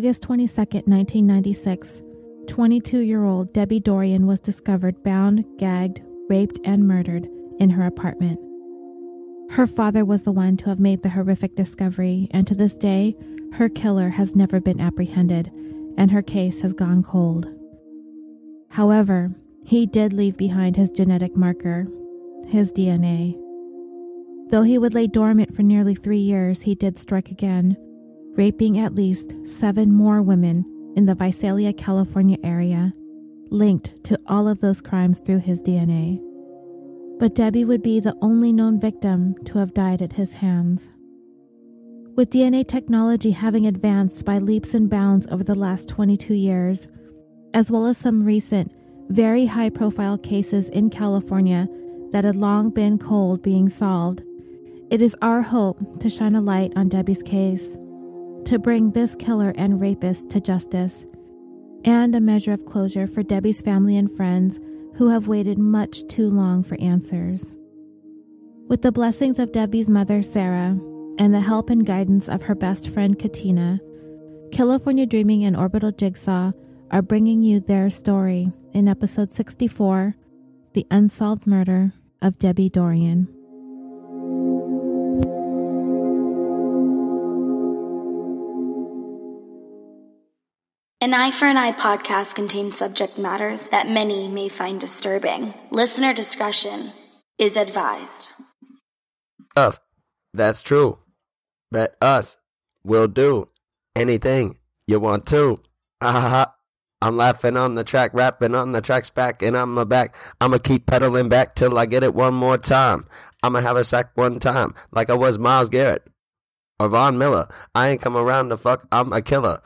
August 22, 1996, 22 year old Debbie Dorian was discovered bound, gagged, raped, and murdered in her apartment. Her father was the one to have made the horrific discovery, and to this day, her killer has never been apprehended, and her case has gone cold. However, he did leave behind his genetic marker, his DNA. Though he would lay dormant for nearly three years, he did strike again, raping at least seven more women in the Visalia, California area, linked to all of those crimes through his DNA. But Debbie would be the only known victim to have died at his hands. With DNA technology having advanced by leaps and bounds over the last 22 years, as well as some recent, very high profile cases in California that had long been cold being solved, it is our hope to shine a light on Debbie's case, to bring this killer and rapist to justice, and a measure of closure for Debbie's family and friends who have waited much too long for answers. With the blessings of Debbie's mother, Sarah, and the help and guidance of her best friend, Katina, California Dreaming and Orbital Jigsaw are bringing you their story in episode 64 The Unsolved Murder of Debbie Dorian. An Eye for an Eye podcast contains subject matters that many may find disturbing. Listener discretion is advised. Of. That's true. Bet us. We'll do anything you want to. Ah, I'm laughing on the track, rapping on the track's back, and I'm a back. I'ma keep pedaling back till I get it one more time. I'ma have a sack one time, like I was Myles Garrett or Von Miller. I ain't come around to fuck, I'm a killer.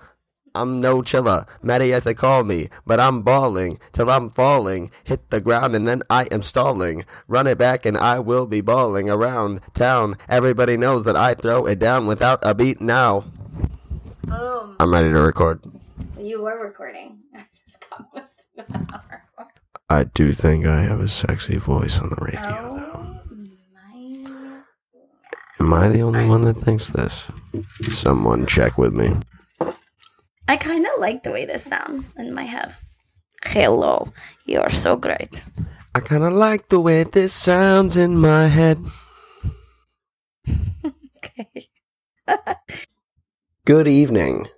I'm no chiller, Matty as they call me, but I'm balling till I'm falling. Hit the ground and then I am stalling. Run it back and I will be balling around town. Everybody knows that I throw it down without a beat now. Boom. I'm ready to record. You were recording. I just got most of on. I do think I have a sexy voice on the radio, Oh my. Am I the only one that thinks this? Someone check with me. I kind of like the way this sounds in my head. Hello. You're so great. I kind of like the way this sounds in my head. Okay. Good evening,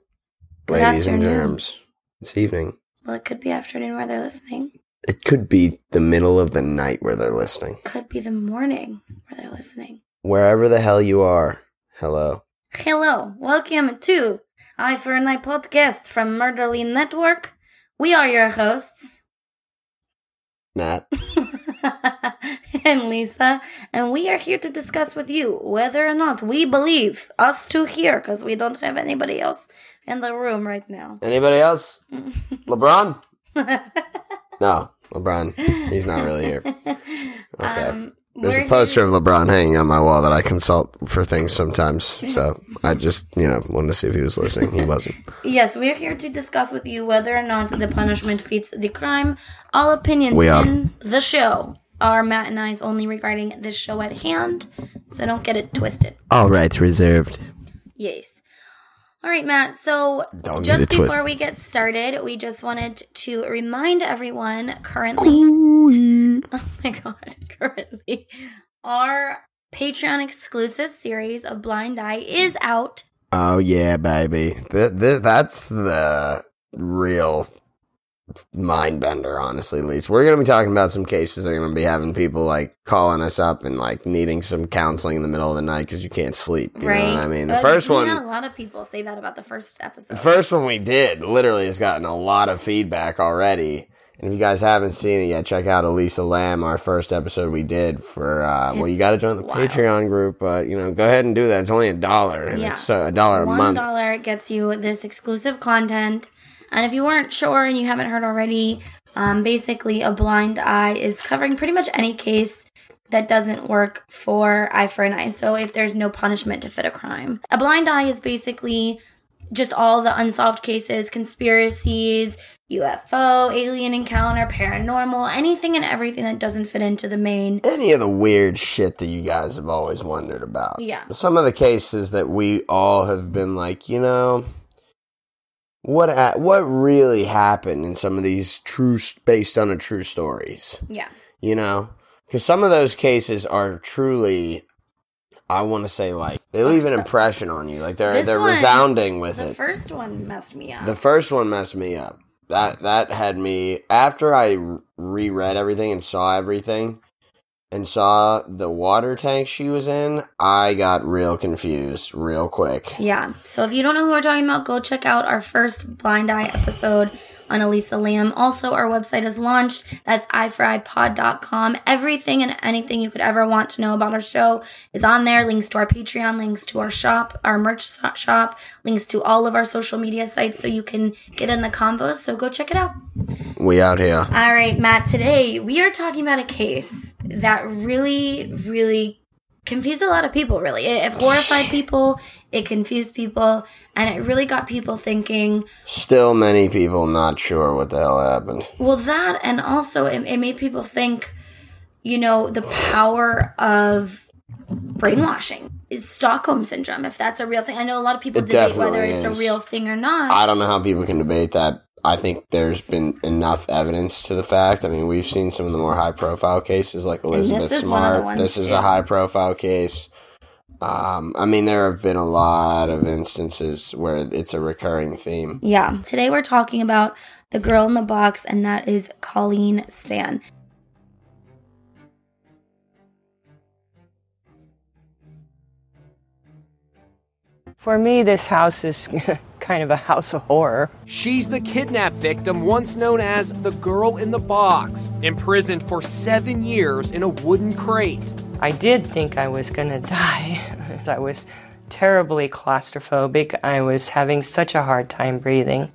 Good ladies and germs. It's evening. Well, it could be afternoon where they're listening. It could be the middle of the night where they're listening. Could be the morning where they're listening. Wherever the hell you are, hello. Hello, welcome to Eye for an Eye podcast from Murderly Network. We are your hosts, Matt. and Lisa, and we are here to discuss with you whether or not we believe us two here, because we don't have anybody else in the room right now. Anybody else? LeBron? No, LeBron. He's not really here. Okay. Um, There's we're a poster of LeBron hanging on my wall that I consult for things sometimes. So I just, you know, wanted to see if he was listening. He wasn't. Yes, we're here to discuss with you whether or not the punishment fits the crime. All opinions We are. in the show are Matt and I's only regarding this show at hand, so don't get it twisted. All rights reserved. Yes. All right, Matt. So Don't just before twisted. we get started, we just wanted to remind everyone currently, oh my God, currently, our Patreon exclusive series of Blind Eye is out. Oh yeah, baby. Th- th- that's the real mind bender, honestly. At least we're gonna be talking about some cases. They're gonna be having people like calling us up and like needing some counseling in the middle of the night because you can't sleep. You right? know what I mean? The Uh, first one, a lot of people say that about the first episode. the first one we did, literally has gotten a lot of feedback already. And if you guys haven't seen it yet, check out Elisa Lam, our first episode we did for. uh Well, you got to join the wild. Patreon group, but you know, go ahead and do that. It's only a dollar, and Yeah. it's a dollar a One month. dollar gets you this exclusive content. And if you weren't sure and you haven't heard already, um, basically a blind eye is covering pretty much any case that doesn't work for eye for an eye. So if there's no punishment to fit a crime, a blind eye is basically just all the unsolved cases, conspiracies, UFO, alien encounter, paranormal, anything and everything that doesn't fit into the main. any of the weird shit that you guys have always wondered about. Yeah. Some of the cases that we all have been like, you know, what what really happened in some of these true based on a true stories. Yeah. You know, because some of those cases are truly. I want to say like they leave an impression on you, like they're This they're one- resounding with it. The first one messed me up. The first one messed me up. That that had me after I reread everything and saw everything and saw the water tank she was in, I got real confused real quick. Yeah. So if you don't know who we're talking about, go check out our first Blind Eye episode on Elisa Lam. Also, our website is launched. That's ifrypod.com. Everything and anything you could ever want to know about our show is on there. Links to our Patreon, links to our shop, our merch shop, links to all of our social media sites so you can get in the combos. So go check it out. We out here. All right, Matt, today we are talking about a case that really, really confused a lot of people, really. It, it horrified people, it confused people, and it really got people thinking, Still many people not sure what the hell happened. well, that, and also it, it made people think, you know, the power of brainwashing is Stockholm syndrome, if that's a real thing. I know a lot of people It debate whether definitely it's a real thing or not. I don't know how people can debate that. I think there's been enough evidence to the fact. I mean, we've seen some of the more high profile cases like Elizabeth is one of the Smart. This is too. a high profile case. Um, I mean, there have been a lot of instances where it's a recurring theme. Yeah. Today we're talking about the girl in the box, and that is Colleen Stan. For me, this house is kind of a house of horror. She's the kidnap victim once known as the girl in the box, imprisoned for seven years in a wooden crate. I did think I was gonna die. I was terribly claustrophobic. I was having such a hard time breathing.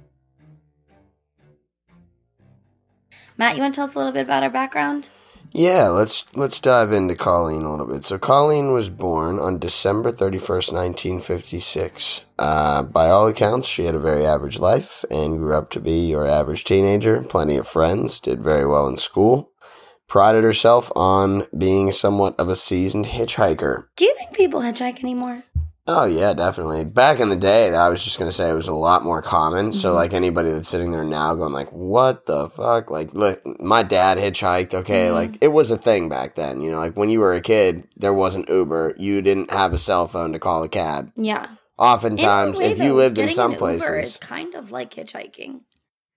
Matt, you want to tell us a little bit about our background? Yeah, let's let's dive into Colleen a little bit. So Colleen was born on December 31st, 1956. Uh, by all accounts, she had a very average life and grew up to be your average teenager, plenty of friends, did very well in school, prided herself on being somewhat of a seasoned hitchhiker. Do you think people hitchhike anymore? Oh yeah, definitely. Back in the day, I was just gonna say it was a lot more common. So mm-hmm. like anybody that's sitting there now going like, "What the fuck?" Like, look, my dad hitchhiked. Okay, mm-hmm. like it was a thing back then. You know, like when you were a kid, there wasn't Uber. You didn't have a cell phone to call a cab. Yeah. Oftentimes, way, if you lived in some an Uber places, is kind of like hitchhiking.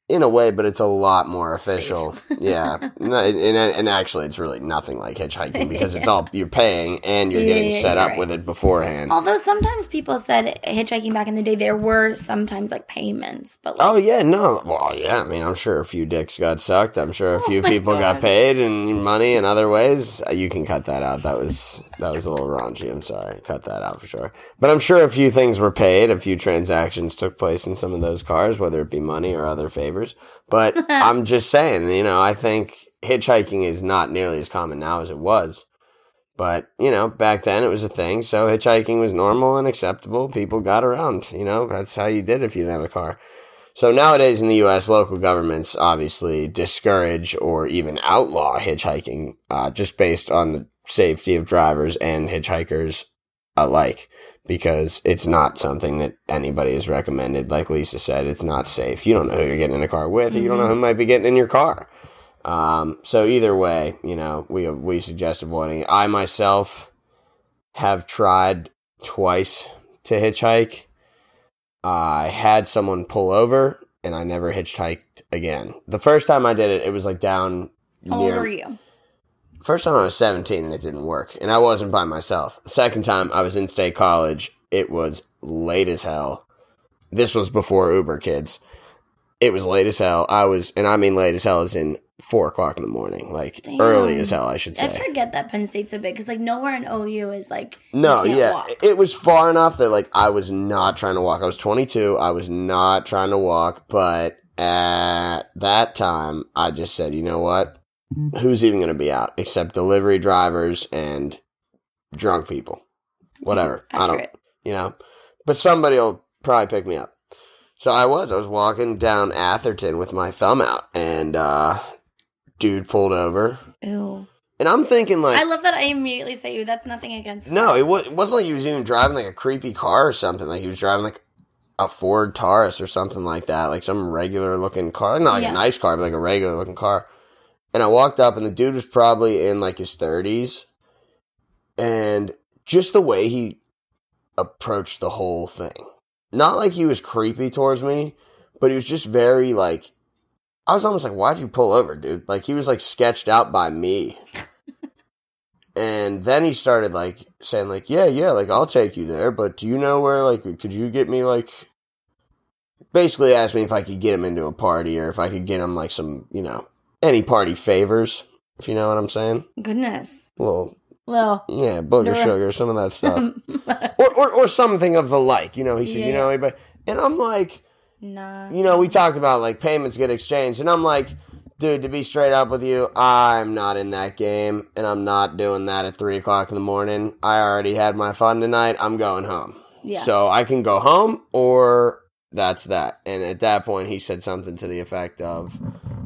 In a way, but it's a lot more official. yeah, and, and and actually, it's really nothing like hitchhiking because it's all you're paying and you're Yeah, getting yeah, set you're up right. with it beforehand. Although sometimes people said hitchhiking back in the day, there were sometimes like payments, but like, Oh yeah, no. Well, yeah. I mean, I'm sure a few dicks got sucked. I'm sure a few Oh people got paid and money in other ways. Uh, You can cut that out. That was that was a little raunchy. I'm sorry. Cut that out for sure. But I'm sure a few things were paid. A few transactions took place in some of those cars, whether it be money or other favors. But I'm just saying, you know, I think hitchhiking is not nearly as common now as it was. But, you know, back then it was a thing. So hitchhiking was normal and acceptable. People got around, you know, that's how you did if you didn't have a car. So nowadays in the U.S., local governments obviously discourage or even outlaw hitchhiking, uh, just based on the safety of drivers and hitchhikers alike, because it's not something that anybody has recommended. Like Lisa said, it's not safe. You don't know who you're getting in a car with, or you don't know who might be getting in your car. Um, so either way, you know, we we suggest avoiding. it. I myself have tried twice to hitchhike. I had someone pull over, and I never hitchhiked again. The first time I did it, it was like down how old near. were you? First time I was 17 and it didn't work, and I wasn't by myself. The second time I was in state college, it was late as hell. This was before Uber kids. It was late as hell. I was, and I mean late as hell as in four o'clock in the morning, like Damn. early as hell, I should say. I forget that Penn State's a big because like nowhere in OU is like No, yeah, walk. it was far enough that like I was not trying to walk. I was 22. I was not trying to walk, but at that time, I just said, you know what? Who's even going to be out except delivery drivers and drunk people? Whatever. I don't, you know. But somebody will probably pick me up. So I was. I was walking down Atherton with my thumb out, and uh dude pulled over, Ew. and I'm thinking like, I love that I immediately say you. That's nothing against No, it, was, it wasn't like he was even driving like a creepy car or something. Like he was driving like a Ford Taurus or something like that, like some regular looking car, not like Yeah. a nice car, but like a regular looking car. And I walked up, and the dude was probably in like his thirties, and just the way he approached the whole thing, not like he was creepy towards me, but he was just very like. I was almost like, "Why'd you pull over, dude?" Like he was like sketched out by me. And then he started like saying like, "Yeah, yeah, like I'll take you there, but do you know where like could you get me like basically asked me if I could get him into a party or if I could get him like some, you know, any party favors, if you know what I'm saying. Goodness. Well, Well, yeah, booger sugar, some of that stuff. or, or or something of the like, you know, he said, Yeah, you know, anybody and I'm like, nah. you know, we talked about like payments get exchanged, and I'm like, dude, to be straight up with you, I'm not in that game, and I'm not doing that at three o'clock in the morning. I already had my fun tonight. I'm going home. Yeah. So I can go home, or that's that. And at that point, he said something to the effect of,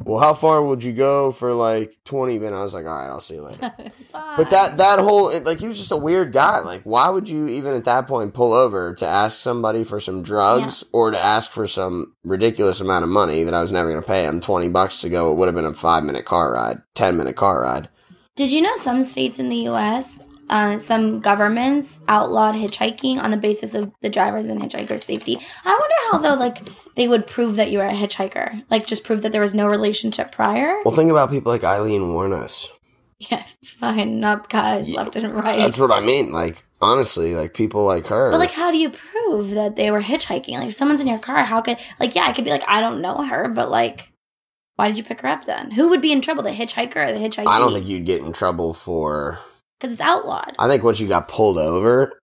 "Well, how far would you go for like 20?" And I was like, "All right, I'll see you later." But that that whole it, like he was just a weird guy. Like, why would you even at that point pull over to ask somebody for some drugs or to ask for some ridiculous amount of money that I was never going to pay him twenty bucks to go? It would have been a five minute car ride, ten minute car ride. Did you know some states in the U.S., uh, some governments outlawed hitchhiking on the basis of the drivers and hitchhikers' safety? I wonder how though, like they would prove that you were a hitchhiker, like just prove that there was no relationship prior. Well, think about people like Aileen Wuornos. Yeah, fine up guys left and right. That's what I mean. Like honestly, like people like her. But like, how do you prove that they were hitchhiking? Like, if someone's in your car, how could like, yeah, I could be like, I don't know her, but like, why did you pick her up then? Who would be in trouble, the hitchhiker or the hitchhiker? I don't think you'd get in trouble for. Because it's outlawed. I think once you got pulled over,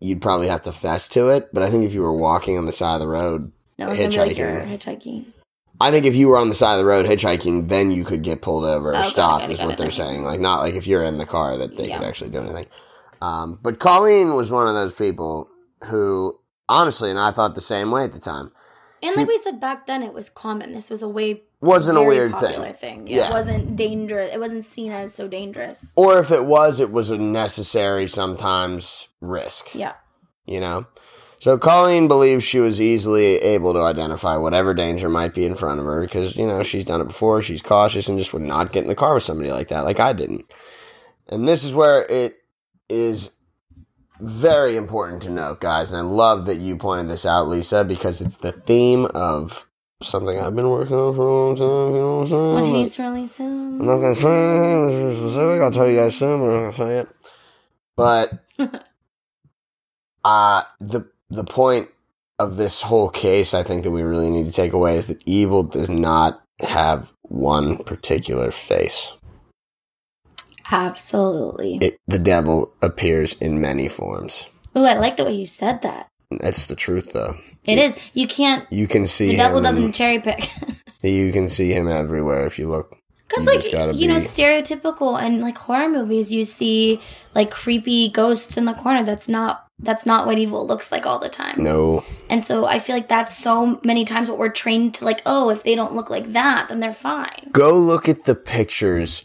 you'd probably have to fess to it. But I think if you were walking on the side of the road, No one's like, hitchhiking. I think if you were on the side of the road hitchhiking, then you could get pulled over or Okay, stopped, is what they're saying. sense. Like, not like if you're in the car that they Yeah. could actually do anything. Um, but Colleen was one of those people who, honestly, and I thought the same way at the time, And She- like we said back then, it was common. This was a way wasn't a weird thing. thing. Yeah. It wasn't dangerous. It wasn't seen as so dangerous. Or if it was, it was a necessary, sometimes, risk. Yeah. you know? So Colleen believes she was easily able to identify whatever danger might be in front of her because, you know, she's done it before, she's cautious and just would not get in the car with somebody like that, like I didn't. And this is where it is very important to note, guys, and I love that you pointed this out, Lisa, because it's the theme of something I've been working on for a long time, you know what I'm saying? Which needs to release soon. I'm not gonna say anything specific. I'll tell you guys soon. But I'm not gonna say it. But uh the the point of this whole case, I think that we really need to take away is that evil does not have one particular face. Absolutely. It, the devil appears in many forms. Ooh, I like the way you said that. That's the truth, though. It is. You can't. You can see The devil doesn't cherry pick. you can see him everywhere if you look. Because, You like, you know, be- stereotypical and like horror movies, you see like creepy ghosts in the corner. That's not that's not what evil looks like all the time. No, And so I feel like that's so many times what we're trained to like. Oh, if they don't look like that, then they're fine. go look at the pictures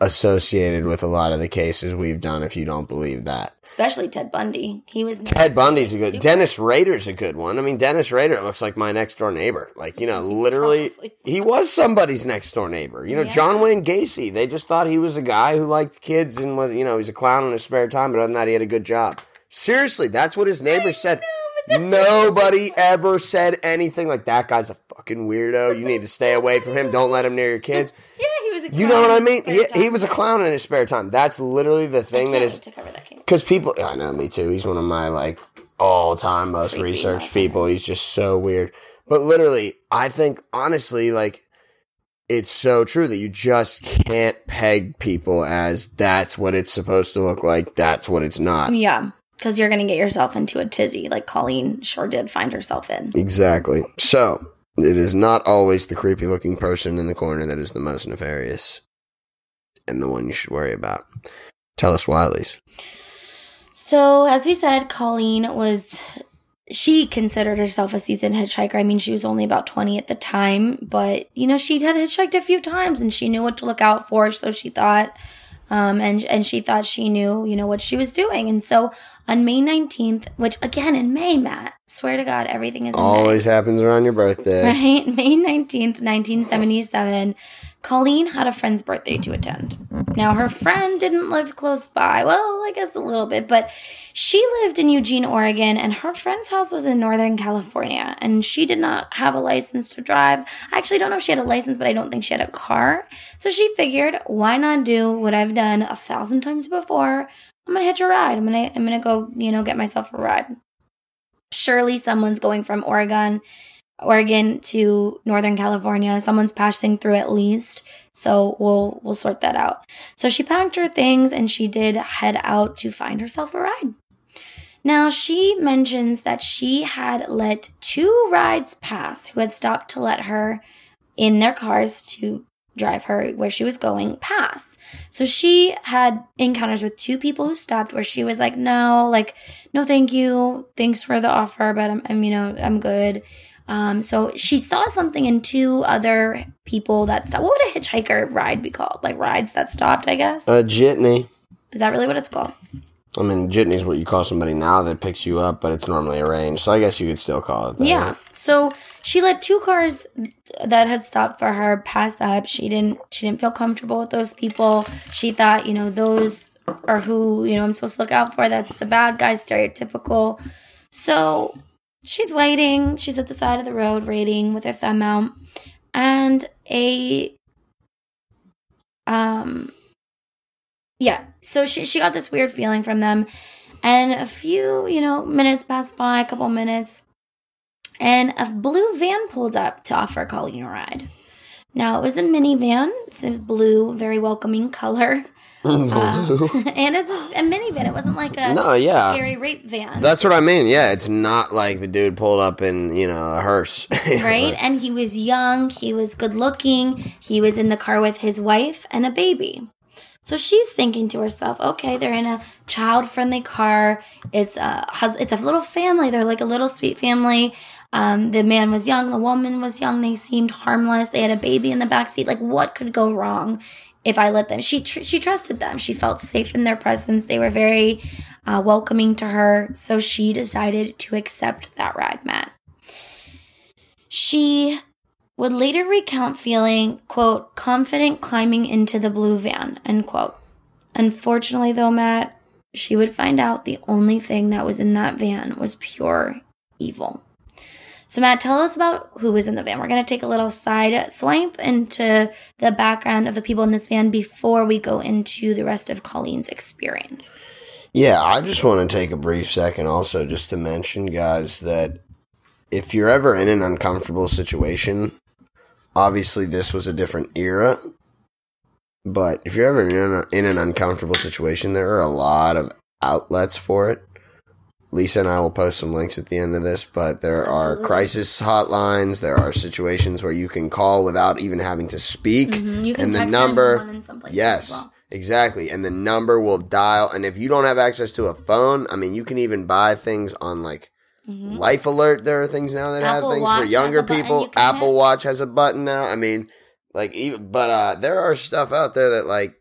associated with a lot of the cases we've done. If you don't believe that. Especially Ted Bundy. He was Ted Bundy's a good. Super- Dennis Rader's a good one. I mean, Dennis Rader looks like my next door neighbor. Like you know, literally, he was somebody's next door neighbor. You know, Yeah. John Wayne Gacy. They just thought he was a guy who liked kids and was you know he's a clown in his spare time. But other than that, he had a good job. Seriously, that's what his neighbors said. Nobody ever said anything like that. Guy's a fucking weirdo. You need to stay away from him. Don't let him near your kids. Yeah. A You know what I mean? He, he was a clown in his spare time. That's literally the thing that is to cover that because people, I know me too. He's one of my like all time most Creepy researched people. He's just so weird. But literally, I think honestly, like it's so true that you just can't peg people as that's what it's supposed to look like. That's what it's not. Yeah, because you're gonna get yourself into a tizzy, like Colleen sure did find herself in. Exactly. So it is not always the creepy looking person in the corner that is the most nefarious and the one you should worry about. Tell us why. So, as we said, Colleen was. She considered herself a seasoned hitchhiker. I mean, she was only about 20 at the time, but, you know, she had hitchhiked a few times and she knew what to look out for, so she thought. Um, and, and she thought she knew, you know, what she was doing. And so, On May 19th, which again in May, Matt, swear to God, everything is in May. Always happens around your birthday. Right? May 19th, 1977, Colleen had a friend's birthday to attend. Now, her friend didn't live close by. Well, I guess a little bit, but she lived in Eugene, Oregon, and her friend's house was in Northern California, and she did not have a license to drive. I actually don't know if she had a license, but I don't think she had a car. So she figured, why not do what I've done a thousand times before? I'm gonna hitch a ride. I'm gonna I'm gonna go, you know, get myself a ride. Surely someone's going from Oregon, Oregon to Northern California. Someone's passing through at least. So we'll we'll sort that out. So she packed her things and she did head out to find herself a ride. Now she mentions that she had let two rides pass who had stopped to let her in their cars to drive her where she was going pass. So she had encounters with two people who stopped where she was like, no, like, no, thank you. Thanks for the offer, but I'm, I'm you know, I'm good. Um, so she saw something in two other people that stopped. What would a hitchhiker ride be called? Like rides that stopped, I guess. A jitney. Is that really what it's called? I mean, jitney is what you call somebody now that picks you up, but it's normally arranged. So I guess you could still call it that. Yeah. So she let two cars that had stopped for her pass up. She didn't she didn't feel comfortable with those people. She thought, you know, those are who, you know, I'm supposed to look out for. That's the bad guy, stereotypical. So she's waiting. She's at the side of the road waiting with her thumb out. And a um yeah, so she she got this weird feeling from them. And a few, you know, minutes passed by, a couple minutes, and a blue van pulled up to offer Colleen a ride. Now it was a minivan, it's a blue, very welcoming color. Uh, and it's a, a minivan. It wasn't like a No, yeah. scary rape van. That's what I mean. Yeah, it's not like the dude pulled up in, you know, a hearse. right? And he was young, he was good looking, he was in the car with his wife and a baby. So she's thinking to herself, okay, they're in a child-friendly car. It's a it's a little family. They're like a little sweet family. Um, the man was young, the woman was young. They seemed harmless. They had a baby in the back seat. Like, what could go wrong if I let them? She tr- she trusted them. She felt safe in their presence. They were very uh, welcoming to her. So she decided to accept that ride, Matt. She would later recount feeling, quote, confident climbing into the blue van, end quote. Unfortunately, though, Matt, she would find out the only thing that was in that van was pure evil. So, Matt, tell us about who was in the van. We're going to take a little side swipe into the background of the people in this van before we go into the rest of Colleen's experience. Yeah, I just want to take a brief second also just to mention, guys, that if you're ever in an uncomfortable situation, obviously this was a different era, but if you're ever in, a, in an uncomfortable situation, there are a lot of outlets for it. Lisa and I will post some links at the end of this, but there are crisis hotlines. There are situations where you can call without even having to speak. Mhm. You can and the number, in some yes, well. exactly. And the number will dial. And if you don't have access to a phone, I mean, you can even buy things on like Life Alert. There are things now that Mm-hmm. Apple have things Watch for younger people. you Apple hit. Watch has a button now. I mean, like even, but uh, there are stuff out there that like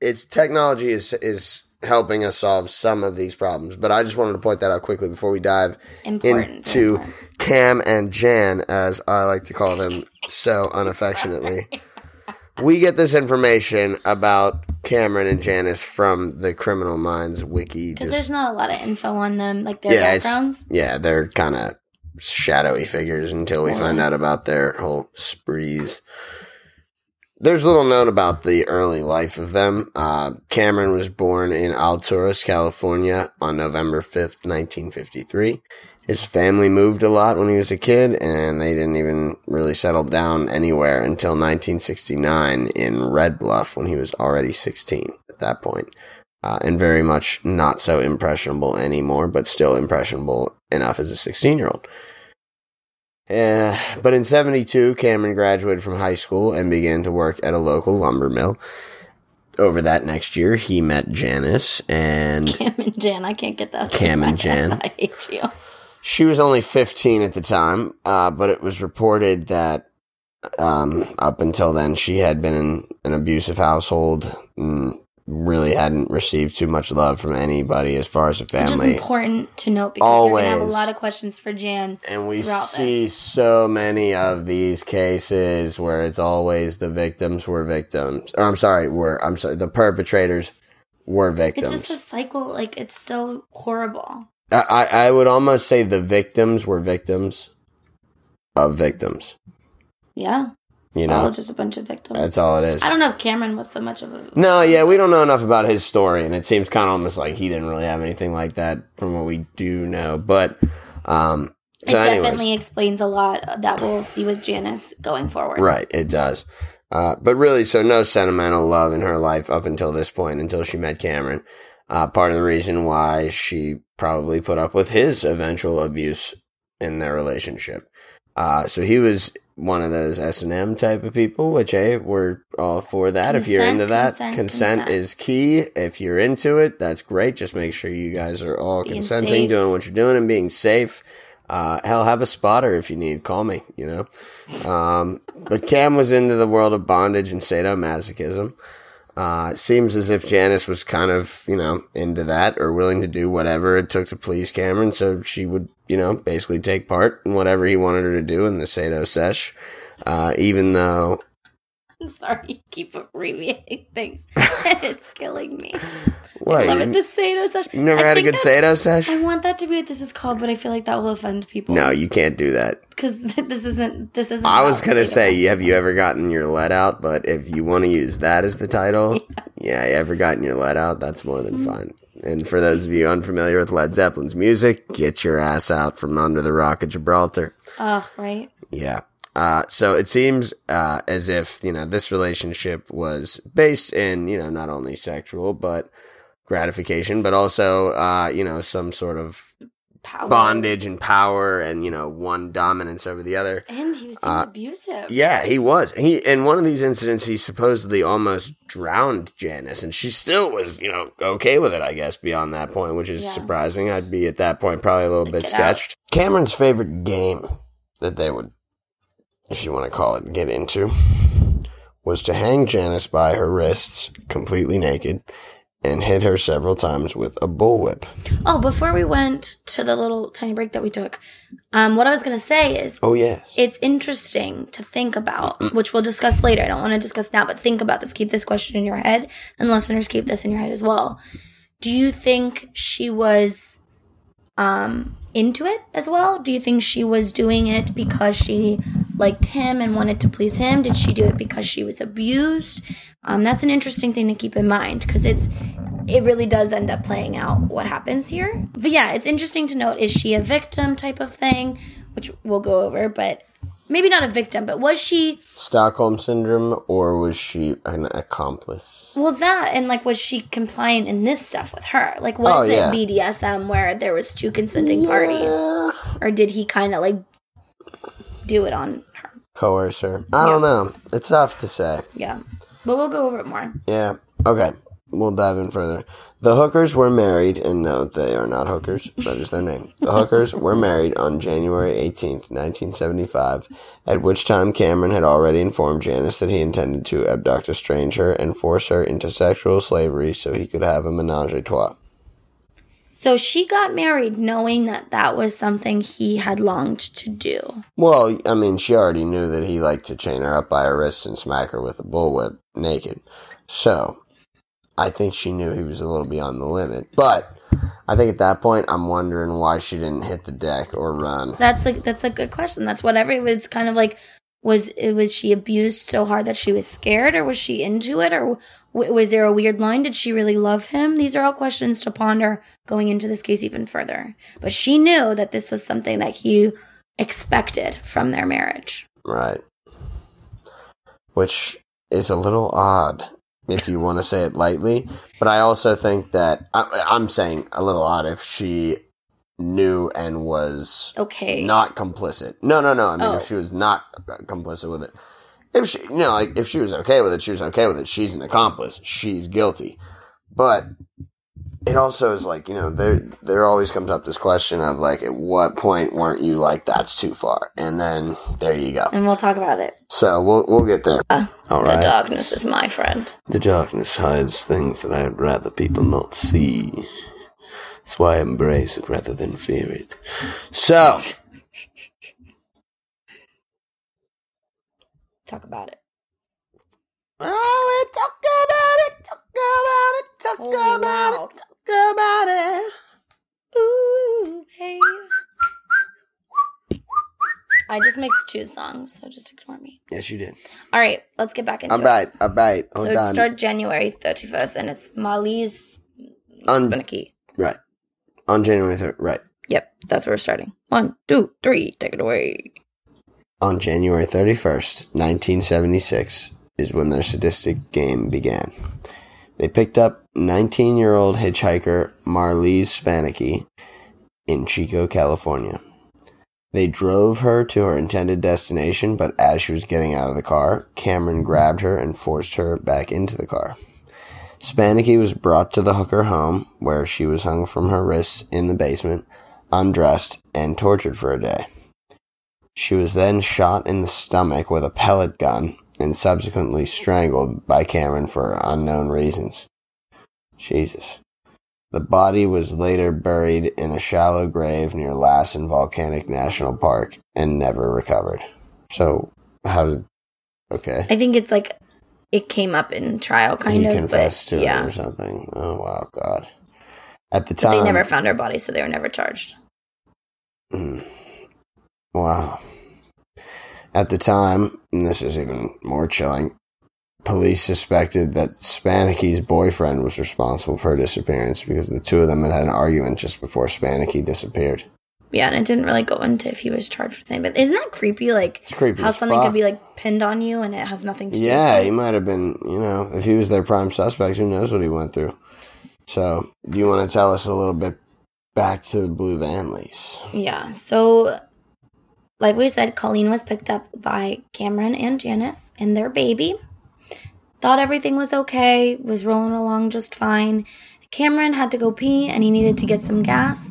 it's technology is is helping us solve some of these problems. But I just wanted to point that out quickly before we dive Important. into Cam and Jan, as I like to call them so unaffectionately. we get this information about Cameron and Janice from the Criminal Minds wiki. Because there's not a lot of info on them, like their yeah, backgrounds. yeah, they're kind of shadowy figures until we find out about their whole sprees. There's little known about the early life of them. Uh, Cameron was born in Alturas, California on November 5th, 1953. His family moved a lot when he was a kid, and they didn't even really settle down anywhere until 1969 in Red Bluff when he was already 16 at that point. Uh, and very much not so impressionable anymore, but still impressionable enough as a 16 year old. Uh, but in 72, Cameron graduated from high school and began to work at a local lumber mill. Over that next year, he met Janice, and Cam and Jan, I can't get that. Cam and Jan. I hate you. she was only 15 at the time, uh, but it was reported that um, up until then she had been in an abusive household. And really hadn't received too much love from anybody as far as a Which is family. important to note because you're gonna have a lot of questions for Jan. And we see this. so many of these cases where it's always the victims were victims. Or I'm sorry, were I'm sorry, the perpetrators were victims. It's just a cycle. Like it's so horrible. I I would almost say the victims were victims of victims. Yeah, You all know, just a bunch of victims. that's all it is. I don't know if Cameron was so much of a. No, yeah, we don't know enough about his story, and it seems kind of almost like he didn't really have anything like that from what we do know. But, um, It so anyways, definitely explains a lot that we'll see with Janice going forward. right, it does. Uh, but really, so no sentimental love in her life up until this point, until she met Cameron. Uh, part of the reason why she probably put up with his eventual abuse in their relationship. Uh, so he was one of those S and M type of people, which hey, we're all for that. if you're into that, consent, consent, consent. is key. If you're into it, that's great. Just make sure you guys are all Being consenting, safe. doing what you're doing, and being safe. Uh, hell, have a spotter if you need. Call me. You know. Um, but Cam was into the world of bondage and sadomasochism. Uh, it seems as if Janice was kind of, you know, into that or willing to do whatever it took to please Cameron. So she would, you know, basically take part in whatever he wanted her to do in the Sado sesh. Uh, even though, I'm sorry, you keep abbreviating things. it's killing me. what? I love it. The Sado session. you never I had a good Sado sesh? I want that to be what this is called, but I feel like that will offend people. No, you can't do that. because this isn't. This isn't. I was gonna say, sadomasochism. have you ever gotten your let out? But if you want to use that as the title, yeah, you ever gotten your let out? That's more than Mm-hmm. fine. And for those of you unfamiliar with Led Zeppelin's music, get your ass out from under the rock of Gibraltar. Ugh, right. Yeah. Uh, so it seems uh, as if you know this relationship was based in you know not only sexual but gratification, but also uh, you know some sort of Power. bondage and power, and you know one dominance over the other. And he was Uh, abusive. Yeah, he was. He in one of these incidents, he supposedly almost drowned Janice, and she still was, you know, okay with it. I guess beyond that point, which is Yeah. surprising. I'd be at that point probably a little bit Get out. sketched. Cameron's favorite game that they would, if you want to call it, get into, was to hang Janice by her wrists, completely naked, and hit her several times with a bullwhip. Oh, before we went to the little tiny break that we took, um, what I was gonna say is Oh yes, it's interesting to think about, which we'll discuss later. I don't want to discuss now, but think about this. Keep this question in your head, and listeners keep this in your head as well. Do you think she was um, into it as well? Do you think she was doing it because she liked him and wanted to please him? Did she do it because she was abused? Um, that's an interesting thing to keep in mind because it's it really does end up playing out what happens here. But yeah, it's interesting to note: is she a victim type of thing, which we'll go over, but maybe not a victim, but was she? Stockholm syndrome, or was she an accomplice? Well, that and like, was she compliant in this stuff with her? Like, was Oh, it. BDSM where there was two consenting parties, or did he kind of like do it on her? Coerce her. I don't know. It's tough to say. Yeah, but we'll go over it more. Yeah. Okay. We'll dive in further. The hookers were married, and no, they are not hookers. That is their name. The hookers were married on January 18th, 1975, at which time Cameron had already informed Janice that he intended to abduct a stranger and force her into sexual slavery so he could have a menage a trois. So she got married knowing that that was something he had longed to do. Well, I mean, she already knew that he liked to chain her up by her wrists and smack her with a bullwhip naked. So, I think she knew he was a little beyond the limit. But I think at that point, I'm wondering why she didn't hit the deck or run. That's a that's a good question. That's what everyone's kind of like. Was was she abused so hard that she was scared, or was she into it, or w- was there a weird line? Did she really love him? These are all questions to ponder going into this case even further. But she knew that this was something that he expected from their marriage. Right. Which is a little odd, if you want to say it lightly. But I also think that I, I'm saying a little odd if she knew and was Okay. not complicit. No, no, no. I mean, Oh. if she was not complicit with it, if she, you know, like if she was okay with it, she was okay with it. She's an accomplice. She's guilty. But it also is like you know there there always comes up this question of like at what point weren't you like that's too far and then there you go And we'll talk about it. so we'll we'll get there Uh, all the right darkness is my friend. the darkness hides things that i'd rather people not see that's why i embrace it rather than fear it so Talk about it. oh we talk about it talk about it talk Holy about wow. it talk about it Ooh, babe. I just mixed two songs, so just ignore me. yes you did All right, let's get back into all it. right all right So it on start January 31st, and it's Molly's Un- Spinnaky. right on january 3rd right Yep, that's where we're starting. One, two, three, take it away. On January 31st, 1976, is when their sadistic game began. They picked up 19 year old hitchhiker Marlise Spanicky in Chico, California. They drove her to her intended destination, but as she was getting out of the car, Cameron grabbed her and forced her back into the car. Spanicky was brought to the hooker home, where she was hung from her wrists in the basement, undressed, and tortured for a day. She was then shot in the stomach with a pellet gun and subsequently strangled by Cameron for unknown reasons. Jesus. The body was later buried in a shallow grave near Lassen Volcanic National Park and never recovered. So, how did. Okay. I think it's like it came up in trial, kind he of. confessed but, to yeah, it or something. Oh, wow, God. At the but time. they never found her body, so they were never charged. Mm. Wow. At the time, and this is even more chilling, police suspected that Spanicky's boyfriend was responsible for her disappearance because the two of them had had an argument just before Spanicky disappeared. Yeah, and it didn't really go into if he was charged with anything. But isn't that creepy? Like It's creepy. how something fuck. could be like pinned on you and it has nothing to Yeah, do. with it. Yeah, he might have been, you know, if he was their prime suspect, who knows what he went through. So, do you want to tell us a little bit back to the Blue Van lease? Yeah. So, like we said, Colleen was picked up by Cameron and Janice and their baby. Thought everything was okay, was rolling along just fine. Cameron had to go pee and he needed to get some gas.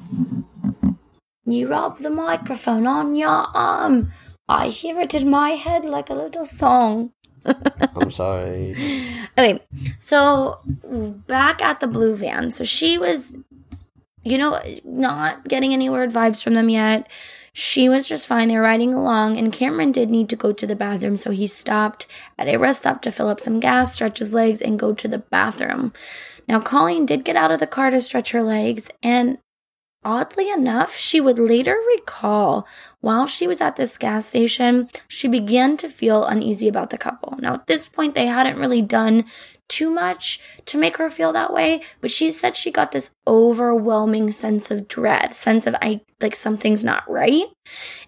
You rub the microphone on your arm. I hear it in my head like a little song. I'm sorry. Okay, so back at the blue van. So she was, you know, not getting any weird vibes from them yet. She was just fine. They were riding along, and Cameron did need to go to the bathroom. So he stopped at a rest stop to fill up some gas, stretch his legs, and go to the bathroom. Now, Colleen did get out of the car to stretch her legs, and oddly enough, she would later recall while she was at this gas station, she began to feel uneasy about the couple. Now, at this point, they hadn't really done too much to make her feel that way, but she said she got this overwhelming sense of dread, sense of I like something's not right.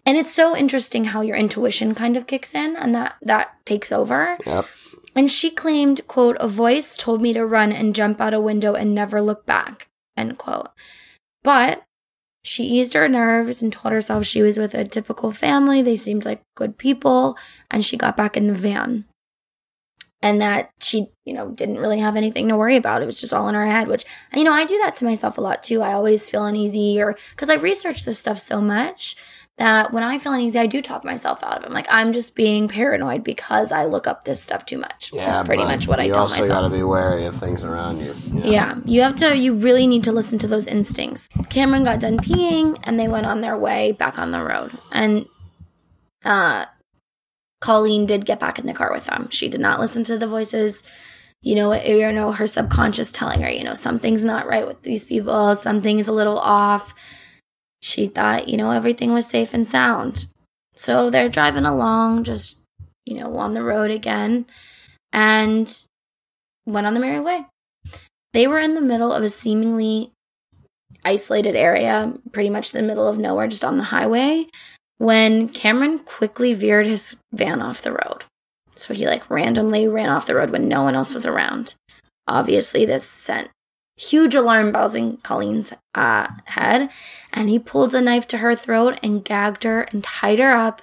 And it's so interesting how your intuition kind of kicks in and that that takes over. Yep. And she claimed, quote, a voice told me to run and jump out a window and never look back, end quote. But she eased her nerves and told herself she was with a typical family. They seemed like good people. And she got back in the van. And that she, you know, didn't really have anything to worry about. It was just all in her head, which, you know, I do that to myself a lot too. I always feel uneasy or because I research this stuff so much that when I feel uneasy, I do talk myself out of it. I'm like, I'm just being paranoid because I look up this stuff too much. That's pretty much what I you tell also got to be wary of things around you. you know? Yeah, you have to, you really need to listen to those instincts. Cameron got done peeing and they went on their way back on the road. And uh, Colleen did get back in the car with them. She did not listen to the voices. You know, you know, her subconscious telling her, you know, something's not right with these people, something's a little off. She thought, you know, everything was safe and sound. So they're driving along, just, you know, on the road again, and went on the merry way. They were in the middle of a seemingly isolated area, pretty much the middle of nowhere, just on the highway, when Cameron quickly veered his van off the road. So he like randomly ran off the road when no one else was around. Obviously, this sent huge alarm bells in Colleen's uh, head, and he pulled a knife to her throat and gagged her and tied her up.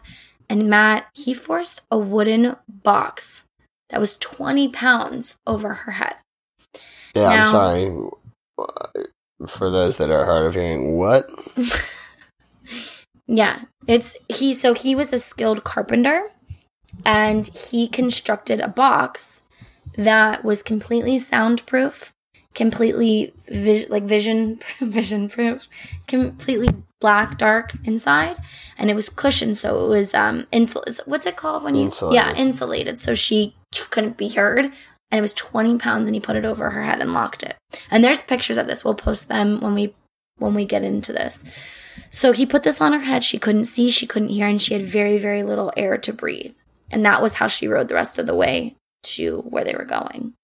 And Matt, he forced a wooden box that was 20 pounds over her head. Yeah, I'm sorry. For those that are hard of hearing, what? Yeah, it's he. So he was a skilled carpenter, and he constructed a box that was completely soundproof, completely vis- like vision vision proof, completely black dark inside, and it was cushioned, so it was um insul- What's it called when you Insulated. yeah insulated, so she couldn't be heard. And it was 20 pounds, and he put it over her head and locked it. And there's pictures of this. We'll post them when we when we get into this. So he put this on her head. She couldn't see, she couldn't hear, and she had very, very little air to breathe. And that was how she rode the rest of the way to where they were going.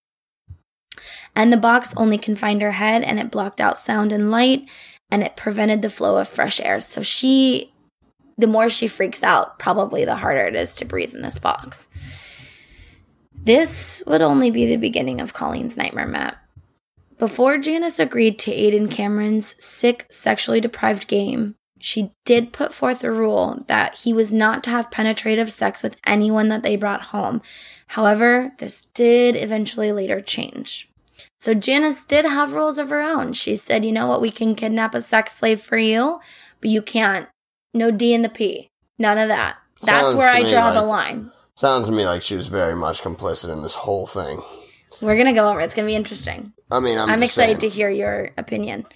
And the box only confined her head and it blocked out sound and light and it prevented the flow of fresh air. So she, the more she freaks out, probably the harder it is to breathe in this box. This would only be the beginning of Colleen's nightmare map. Before Janice agreed to aid in Cameron's sick, sexually deprived game, she did put forth a rule that he was not to have penetrative sex with anyone that they brought home. However, this did eventually later change. So Janice did have rules of her own. She said, you know what, we can kidnap a sex slave for you, but you can't. No D in the P. None of that. That's Sounds where I draw the line. Sounds to me like she was very much complicit in this whole thing. We're going to go over it. It's going to be interesting. I mean, I'm, I'm, excited saying. to hear your opinion.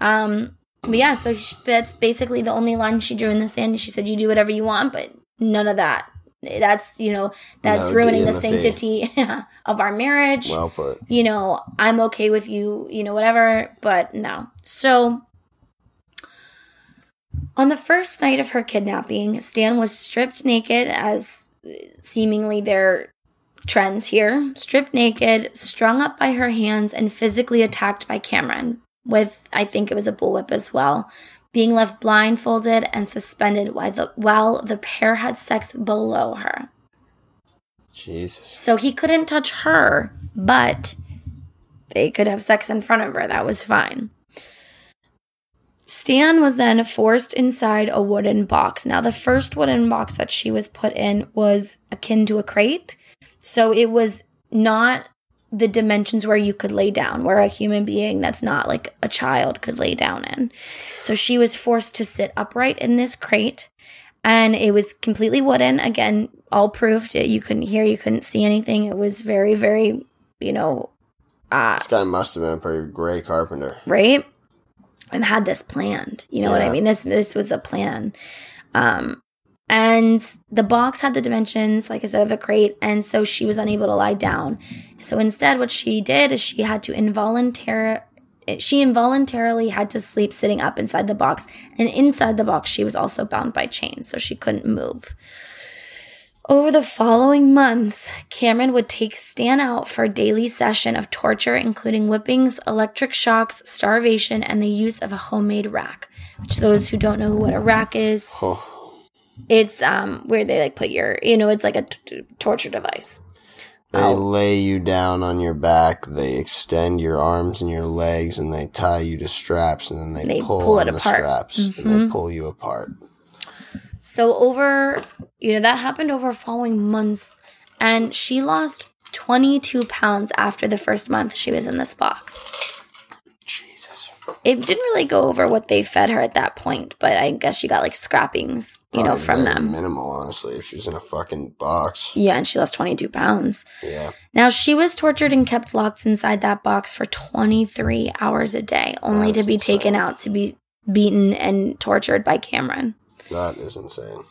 Um, but yeah, so sh that's basically the only line she drew in the sand. She said, "You do whatever you want, but none of that. That's you know that's No ruining the in the P. sanctity of our marriage. Well put. you know, I'm okay with you, you know, whatever, but no. So on the first night of her kidnapping, Stan was stripped naked as seemingly their trends here, stripped naked, strung up by her hands and physically attacked by Cameron with I think it was a bullwhip as well. Being left blindfolded and suspended while the, while the pair had sex below her. Jesus. So he couldn't touch her, but they could have sex in front of her. That was fine. Stan was then forced inside a wooden box. Now, the first wooden box that she was put in was akin to a crate. So it was not the dimensions where you could lay down, where a human being that's not like a child could lay down in. So she was forced to sit upright in this crate and it was completely wooden. Again all proofed you couldn't hear you couldn't see anything. It was very very you know uh This guy must have been a pretty great carpenter. right? And had this planned. You know what i mean? This this was a plan. Um and the box had the dimensions like i said of a crate and so she was unable to lie down. So instead what she did is she had to involuntarily she involuntarily had to sleep sitting up inside the box and inside the box she was also bound by chains so she couldn't move. Over the following months, Cameron would take Stan out for a daily session of torture, including whippings, electric shocks, starvation, and the use of a homemade rack. Which those who don't know what a rack is, Oh, it's um where they like put your, you know, it's like a t- torture device. they Oh. lay you down on your back. They extend your arms and your legs, and they tie you to straps, and then they, They pull, pull on it the apart. straps, and Mhm. they pull you apart. So over, you know, that happened over following months, and she lost 22 pounds after the first month she was in this box. It didn't really go over what they fed her at that point, but I guess she got like scrappings, you know, from them. Minimal, honestly. If she's in a fucking box, Yeah, and she lost 22 pounds. yeah. Now, she was tortured and kept locked inside that box for 23 hours a day, only to be taken out to be beaten and tortured by Cameron. That is insane.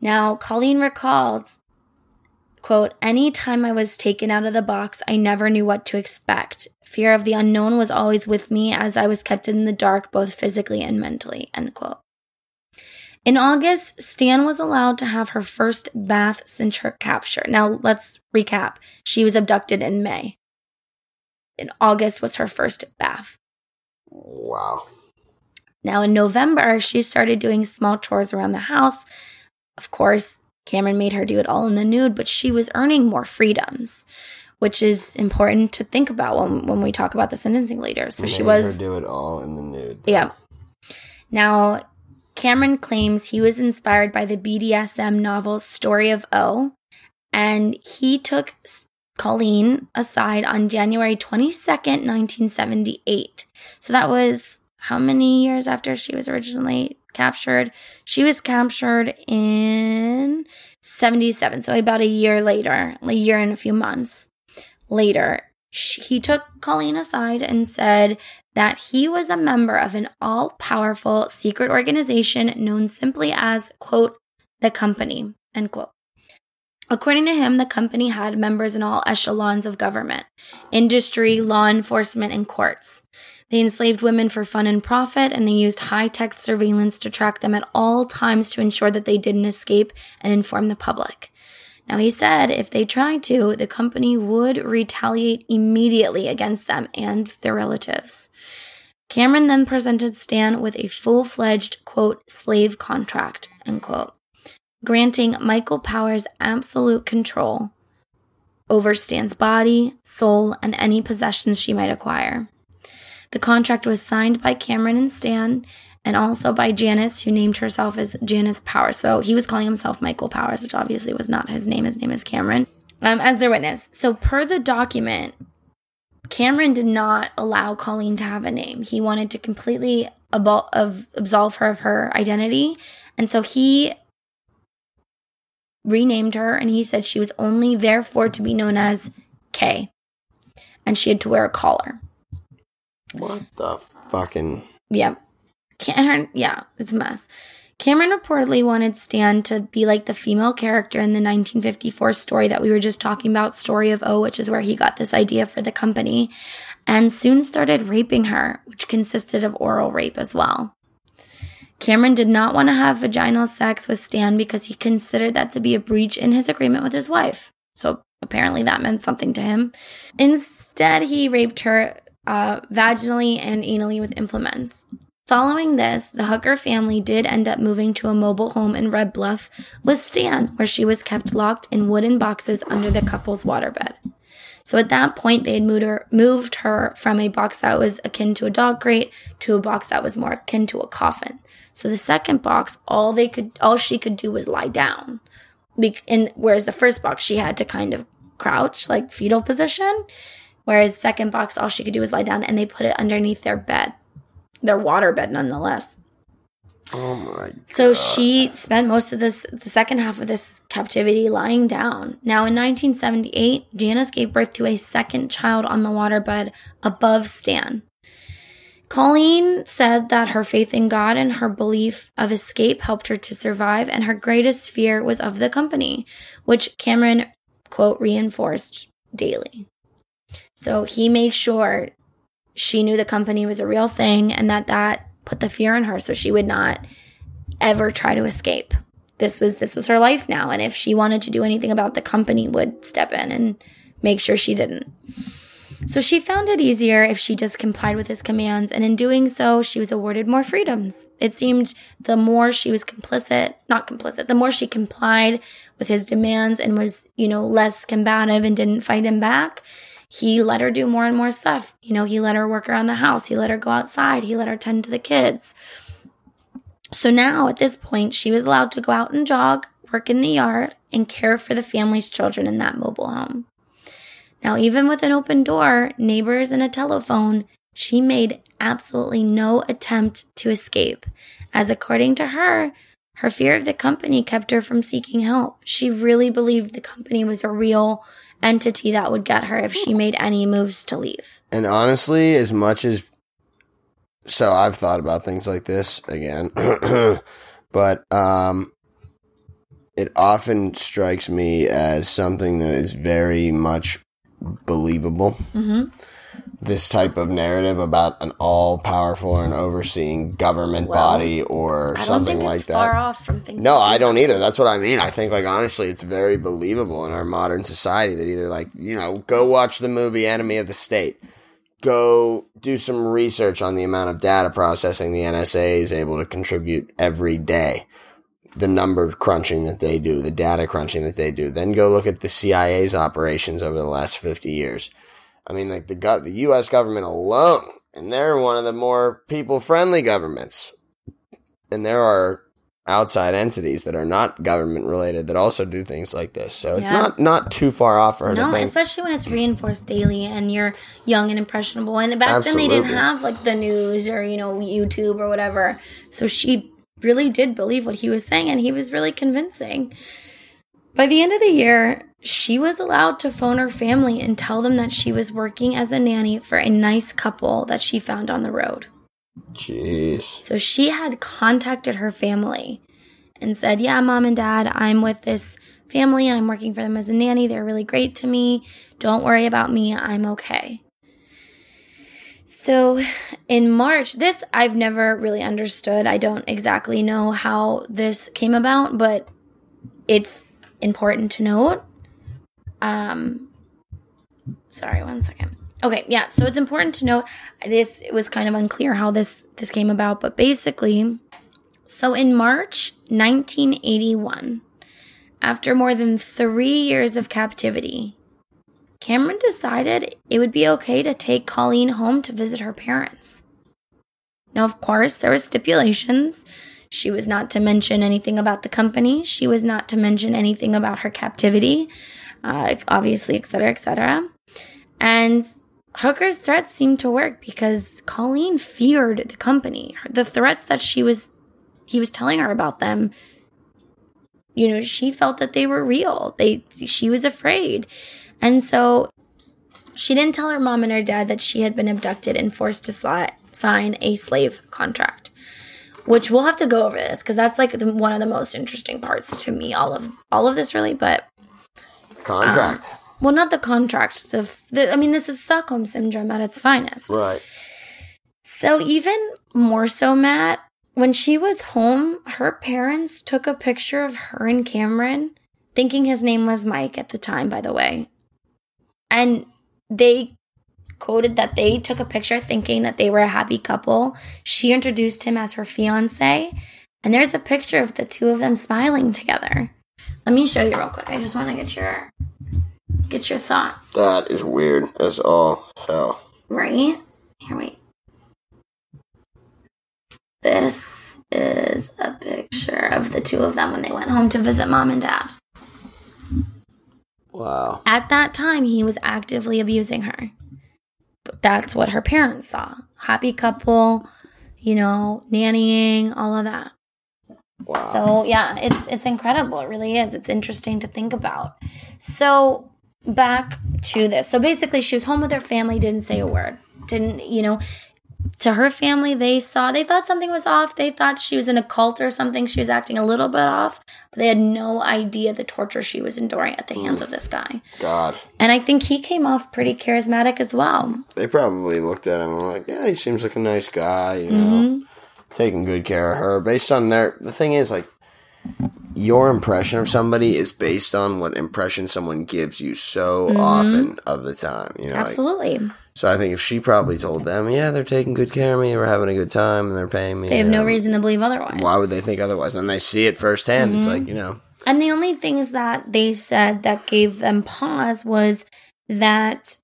Now, Colleen recalled, quote, any time I was taken out of the box, I never knew what to expect. Fear of the unknown was always with me as I was kept in the dark, both physically and mentally, end quote. In August, Stan was allowed to have her first bath since her capture. Now, let's recap. She was abducted in May. In August was her first bath. Wow. Now, in November, she started doing small chores around the house. Of course, Cameron made her do it all in the nude, but she was earning more freedoms, which is important to think about when, when we talk about the sentencing later. So she was. do it all in the nude. Yeah. Now, Cameron claims he was inspired by the BDSM novel Story of O, and he took Colleen aside on January 22nd, 1978. So that was how many years after she was originally captured? She was captured in 77, so about a year later, a year and a few months later. He took Colleen aside and said that he was a member of an all powerful secret organization known simply as, quote, the company, end quote. According to him, the company had members in all echelons of government, industry, law enforcement, and courts. They enslaved women for fun and profit, and they used high tech surveillance to track them at all times to ensure that they didn't escape and inform the public. Now, he said if they tried to, the company would retaliate immediately against them and their relatives. Cameron then presented Stan with a full fledged, quote, slave contract, end quote granting Michael Powers absolute control over Stan's body, soul, and any possessions she might acquire. The contract was signed by Cameron and Stan, and also by Janice, who named herself as Janice Powers. So he was calling himself Michael Powers, which obviously was not his name. His name is Cameron, um, as their witness. So, per the document, Cameron did not allow Colleen to have a name. He wanted to completely abol- of, absolve her of her identity. And so he renamed her and he said she was only therefore to be known as Kay. And she had to wear a collar. What the fucking. Yeah. Cameron, yeah, it's a mess. Cameron reportedly wanted Stan to be like the female character in the 1954 story that we were just talking about, Story of O, which is where he got this idea for the company, and soon started raping her, which consisted of oral rape as well. Cameron did not want to have vaginal sex with Stan because he considered that to be a breach in his agreement with his wife. So apparently that meant something to him. Instead, he raped her uh, vaginally and anally with implements. Following this, the Hooker family did end up moving to a mobile home in Red Bluff with Stan, where she was kept locked in wooden boxes under the couple's waterbed. So at that point, they had moved her, moved her from a box that was akin to a dog crate to a box that was more akin to a coffin. So the second box, all they could, all she could do was lie down. Be- and whereas the first box, she had to kind of crouch, like fetal position. Whereas second box, all she could do was lie down, and they put it underneath their bed, their water bed, nonetheless. Oh my. God. So she spent most of this, the second half of this captivity lying down. Now in 1978, Janice gave birth to a second child on the waterbed above Stan. Colleen said that her faith in God and her belief of escape helped her to survive, and her greatest fear was of the company, which Cameron, quote, reinforced daily. So he made sure she knew the company was a real thing and that that put the fear in her so she would not ever try to escape. This was this was her life now and if she wanted to do anything about the company would step in and make sure she didn't. So she found it easier if she just complied with his commands, and in doing so, she was awarded more freedoms. It seemed the more she was complicit, not complicit, the more she complied with his demands and was, you know, less combative and didn't fight him back, he let her do more and more stuff. You know, he let her work around the house, he let her go outside, he let her tend to the kids. So now at this point, she was allowed to go out and jog, work in the yard, and care for the family's children in that mobile home. Now, even with an open door, neighbors, and a telephone, she made absolutely no attempt to escape, as according to her, her fear of the company kept her from seeking help. She really believed the company was a real entity that would get her if she made any moves to leave. And honestly, as much as so I've thought about things like this again, but um it often strikes me as something that is very much believable. Mm-hmm. This type of narrative about an all powerful or an overseeing government Well, body or I don't something think like it's far that. off from things. No, that I don't either. That's what I mean. I think, like, honestly, it's very believable in our modern society that either, like, you know, go watch the movie Enemy of the State, go do some research on the amount of data processing the NSA is able to contribute every day, the number crunching that they do, the data crunching that they do. Then go look at the CIA's operations over the last 50 years. I mean, like, the, gov- the U.S. government alone, and they're one of the more people friendly governments. And there are outside entities that are not government related that also do things like this. So it's not not too far off for her No, especially when it's reinforced daily and you're young and impressionable. And back then they didn't have like the news or, you know, YouTube or whatever. So she really did believe what he was saying and he was really convincing. By the end of the year, she was allowed to phone her family and tell them that she was working as a nanny for a nice couple that she found on the road. Jeez. So she had contacted her family and said, Yeah, mom and dad, I'm with this family and I'm working for them as a nanny. They're really great to me. Don't worry about me. I'm okay. So in March, this I've never really understood. I don't exactly know how this came about, but it's important to note. Um, sorry, one second. Okay, yeah. So it's important to note this. It was kind of unclear how this this came about, but basically, so in March 1981, after more than three years of captivity, Cameron decided it would be okay to take Colleen home to visit her parents. Now, of course, there were stipulations. She was not to mention anything about the company. She was not to mention anything about her captivity, uh, obviously, etc., etc. And Hooker's threats seemed to work because Colleen feared the company. The threats that she was he was telling her about them, you know, she felt that they were real. They she was afraid. And so she didn't tell her mom and her dad that she had been abducted and forced to sli- sign a slave contract. Which we'll have to go over this because that's like the, one of the most interesting parts to me. All of all of this really, but Contract. Um, well, not the contract. The, the I mean, this is Stockholm syndrome at its finest. right. So even more so, Matt, when she was home, her parents took a picture of her and Cameron, thinking his name was Mike at the time, by the way. And they quoted that they took a picture thinking that they were a happy couple. She introduced him as her fiance, and there's a picture of the two of them smiling together. Let me show you real quick. I just want to get your get your thoughts. That is weird as all hell. Right? Here, wait. This is a picture of the two of them when they went home to visit mom and dad. Wow. At that time, he was actively abusing her. But that's what her parents saw. Happy couple, you know, nannying, all of that. Wow. So yeah, it's it's incredible. It really is. It's interesting to think about. So back to this. So basically, she was home with her family. Didn't say a word. Didn't you know? To her family, they saw they thought something was off. They thought she was in a cult or something. She was acting a little bit off, but they had no idea the torture she was enduring at the hands of this guy. God. And I think he came off pretty charismatic as well. They probably looked at him and like, yeah, he seems like a nice guy, you know, Mm-hmm. Taking good care of her. Based on their, the thing is, like, your impression of somebody is based on what impression someone gives you so often of the time, you know. Like, Mm-hmm. Absolutely. so I think if she probably told them, yeah, they're taking good care of me, we're having a good time, and they're paying me, They have you no reason to believe otherwise. Why would they think otherwise? And they see it firsthand. It's Mm-hmm. like, you know, And the only things that they said that gave them pause was that,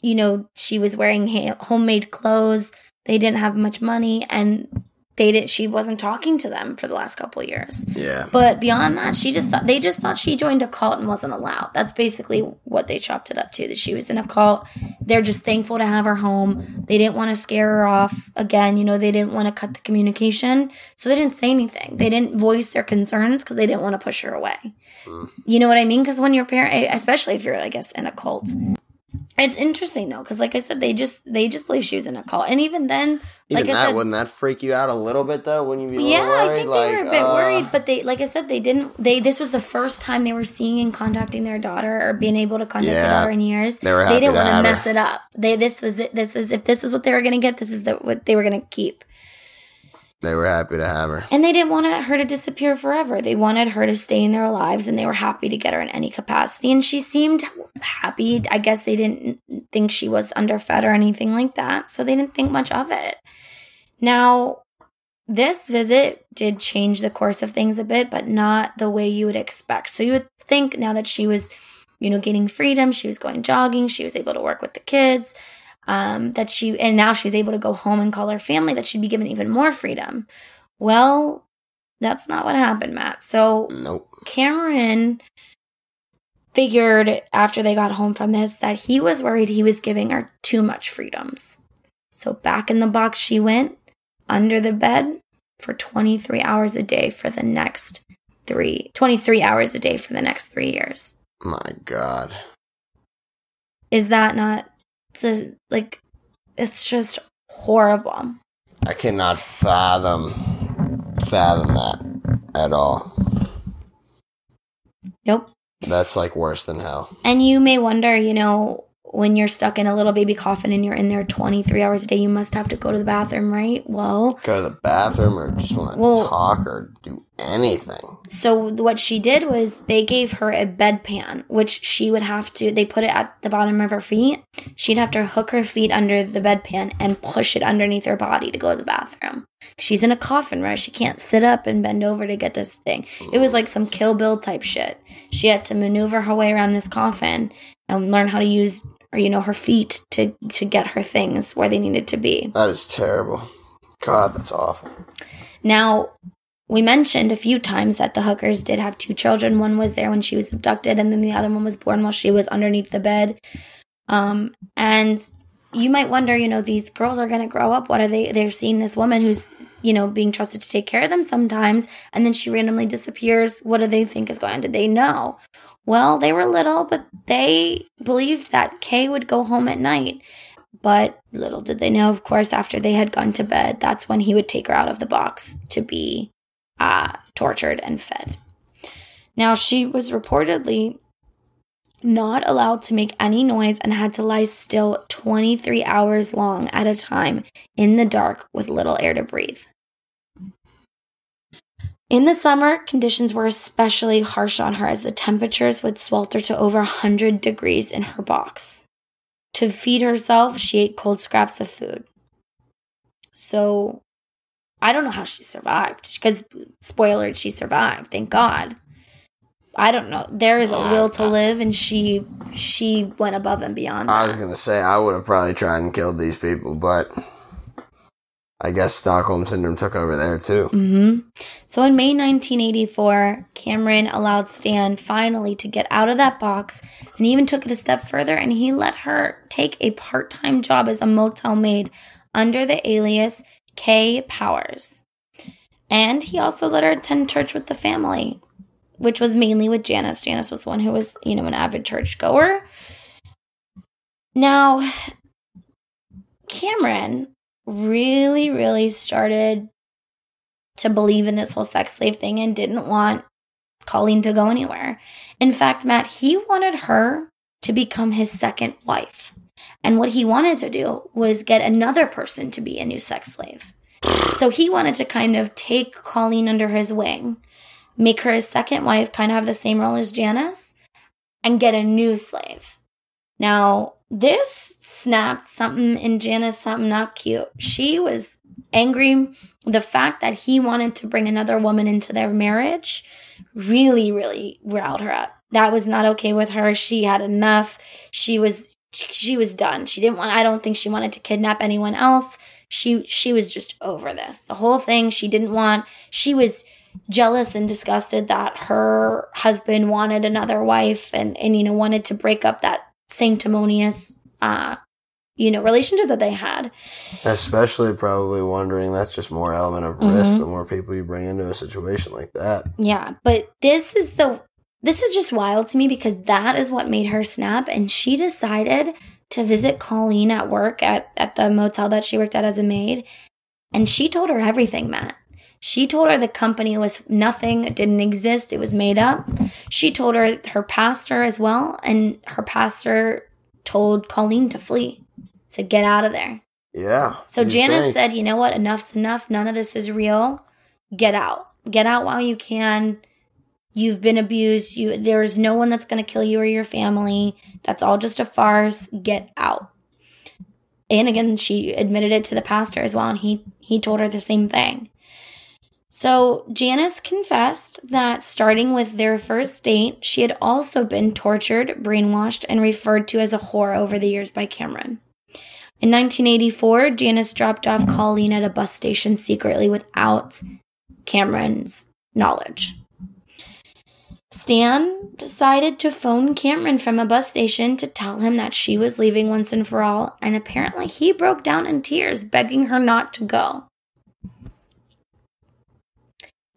you know, she was wearing ha- homemade clothes. They didn't have much money and they did she wasn't talking to them for the last couple of years. yeah. But beyond that, she just thought they just thought she joined a cult and wasn't allowed. That's basically what they chalked it up to. That she was in a cult. They're just thankful to have her home. They didn't want to scare her off again. You know, they didn't want to cut the communication, so they didn't say anything. They didn't voice their concerns because they didn't want to push her away. Mm. You know what I mean? Because when your parent, especially if you're, I guess, in a cult. It's interesting though, because like I said, they just they just believe she was in a cult, and even then, Even like that, said, wouldn't that freak you out a little bit, though? Wouldn't you be yeah? I think like, they were a bit uh, worried, but they, like I said, they didn't. They this was the first time they were seeing and contacting their daughter or being able to contact Yeah. their daughter in years. They were happy didn't want to have her. mess it up. They this was it. This is if this is what they were going to get. This is the, what they were going to keep, They were happy to have her. and they didn't want her to disappear forever. They wanted her to stay in their lives, and they were happy to get her in any capacity. And she seemed happy. I guess they didn't think she was underfed or anything like that, so they didn't think much of it. Now, this visit did change the course of things a bit, but not the way you would expect. So you would think now that she was, you know, gaining freedom, she was going jogging, she was able to work with the kids, um, that she, and now she's able to go home and call her family, that she'd be given even more freedom. Well, That's not what happened, Matt. So Nope. Cameron figured after they got home from this that he was worried he was giving her too much freedoms. So back in the box she went under the bed for 23 hours a day for the next three 23 hours a day for the next 3 years. My God. Is that not the like it's just horrible. I cannot fathom fathom that at all. Nope. That's like worse than hell. And you may wonder, you know, when you're stuck in a little baby coffin and you're in there 23 hours a day, you must have to go to the bathroom, right? Well, Go to the bathroom or just want to Well- talk or do anything. so what she did was they gave her a bedpan, which she would have to, they put it at the bottom of her feet. She'd have to hook her feet under the bedpan and push it underneath her body to go to the bathroom. She's in a coffin, right? She can't sit up and bend over to get this thing. It was like some Kill Bill type shit. She had to maneuver her way around this coffin and learn how to use, or you know, her feet to to get her things where they needed to be. That is terrible. God, that's awful. Now, we mentioned a few times that the hookers did have two children. One was there when she was abducted, and then the other one was born while she was underneath the bed. Um, and you might wonder, you know, these girls are going to grow up. What are they? They're seeing this woman who's, you know, being trusted to take care of them sometimes, and then she randomly disappears. What do they think is going on? Did they know? Well, they were little, but they believed that Kay would go home at night. But little did they know, of course, after they had gone to bed, that's when he would take her out of the box to be uh, tortured and fed. Now, she was reportedly not allowed to make any noise and had to lie still 23 hours long at a time in the dark with little air to breathe. In the summer, conditions were especially harsh on her as the temperatures would swelter to over 100 degrees in her box. To feed herself, she ate cold scraps of food. So I don't know how she survived because, spoiler, she survived. Thank God. I don't know. There is a oh, will to live, and she she went above and beyond. I that. was gonna say I would have probably tried and killed these people, but I guess Stockholm syndrome took over there too. hmm So in May 1984, Cameron allowed Stan finally to get out of that box and even took it a step further and he let her take a part time job as a motel maid under the alias Kay Powers. And he also let her attend church with the family, which was mainly with Janice. Janice was the one who was, you know, an avid church goer. Now, Cameron really, really started to believe in this whole sex slave thing and didn't want Colleen to go anywhere. In fact, Matt, he wanted her to become his second wife. And what he wanted to do was get another person to be a new sex slave. So he wanted to kind of take Colleen under his wing, make her his second wife, kind of have the same role as Janice, and get a new slave. Now, this snapped something in Janice, something not cute. She was angry. The fact that he wanted to bring another woman into their marriage really, really riled her up. That was not okay with her. She had enough. She was she was done. She didn't want I don't think she wanted to kidnap anyone else. She she was just over this. The whole thing she didn't want. She was jealous and disgusted that her husband wanted another wife and and you know wanted to break up that sanctimonious uh you know relationship that they had. Especially probably wondering that's just more element of risk the more people you bring into a situation like that. yeah but this is the this is just wild to me because that is what made her snap and she decided to visit colleen at work at, at the motel that she worked at as a maid and she told her everything matt she told her the company was nothing, it didn't exist, it was made up. She told her her pastor as well, and her pastor told Colleen to flee. Said, get out of there. Yeah. So Janice think. said, you know what? Enough's enough. None of this is real. Get out. Get out while you can. You've been abused. You there's no one that's gonna kill you or your family. That's all just a farce. Get out. And again, she admitted it to the pastor as well, and he he told her the same thing. So Janice confessed that starting with their first date, she had also been tortured, brainwashed, and referred to as a whore over the years by Cameron. In 1984, Janice dropped off Colleen at a bus station secretly without Cameron's knowledge. Stan decided to phone Cameron from a bus station to tell him that she was leaving once and for all, and apparently he broke down in tears, begging her not to go.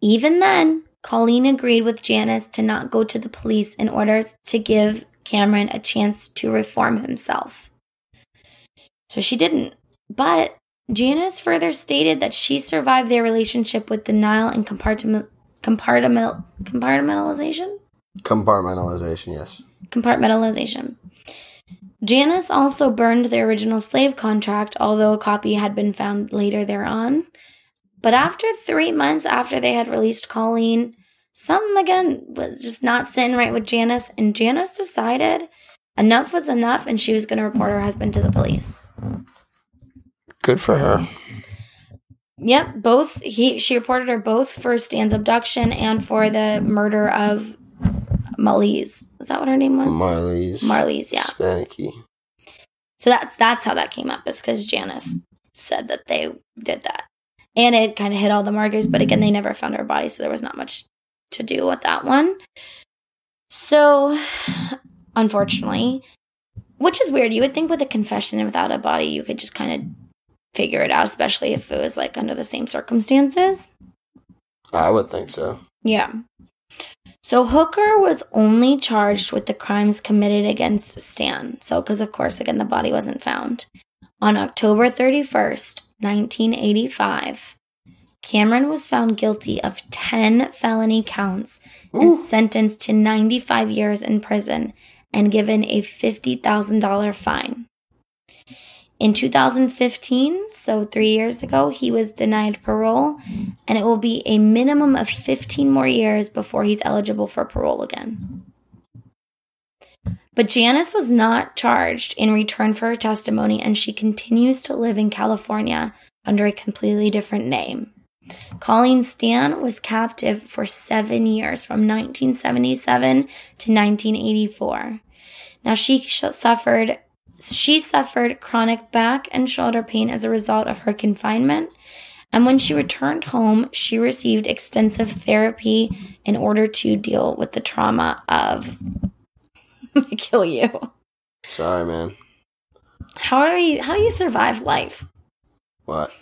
Even then, Colleen agreed with Janice to not go to the police in order to give Cameron a chance to reform himself. So she didn't. But Janice further stated that she survived their relationship with denial and compartment, compartment, compartmentalization? Compartmentalization, yes. Compartmentalization. Janice also burned the original slave contract, although a copy had been found later thereon. But after three months after they had released Colleen, something again was just not sitting right with Janice, and Janice decided enough was enough and she was going to report her husband to the police. Good for her. Yep, both he she reported her both for Stan's abduction and for the murder of Marlies. Is that what her name was? Marlies. Marlies, yeah. Spanicky. So that's that's how that came up, is because Janice said that they did that. And it kind of hit all the markers, but again, they never found her body, so there was not much to do with that one. So, unfortunately, which is weird. You would think with a confession and without a body, you could just kind of figure it out, especially if it was like under the same circumstances. I would think so. Yeah. So Hooker was only charged with the crimes committed against Stan. So, because of course, again, the body wasn't found. On October 31st, 1985, Cameron was found guilty of 10 felony counts and sentenced to 95 years in prison and given a $50,000 fine. In 2015, so three years ago, he was denied parole, and it will be a minimum of 15 more years before he's eligible for parole again. But Janice was not charged in return for her testimony, and she continues to live in California under a completely different name. Colleen Stan was captive for seven years from 1977 to 1984. Now she suffered she suffered chronic back and shoulder pain as a result of her confinement. And when she returned home, she received extensive therapy in order to deal with the trauma of kill you. Sorry, man. How do you how do you survive life? What?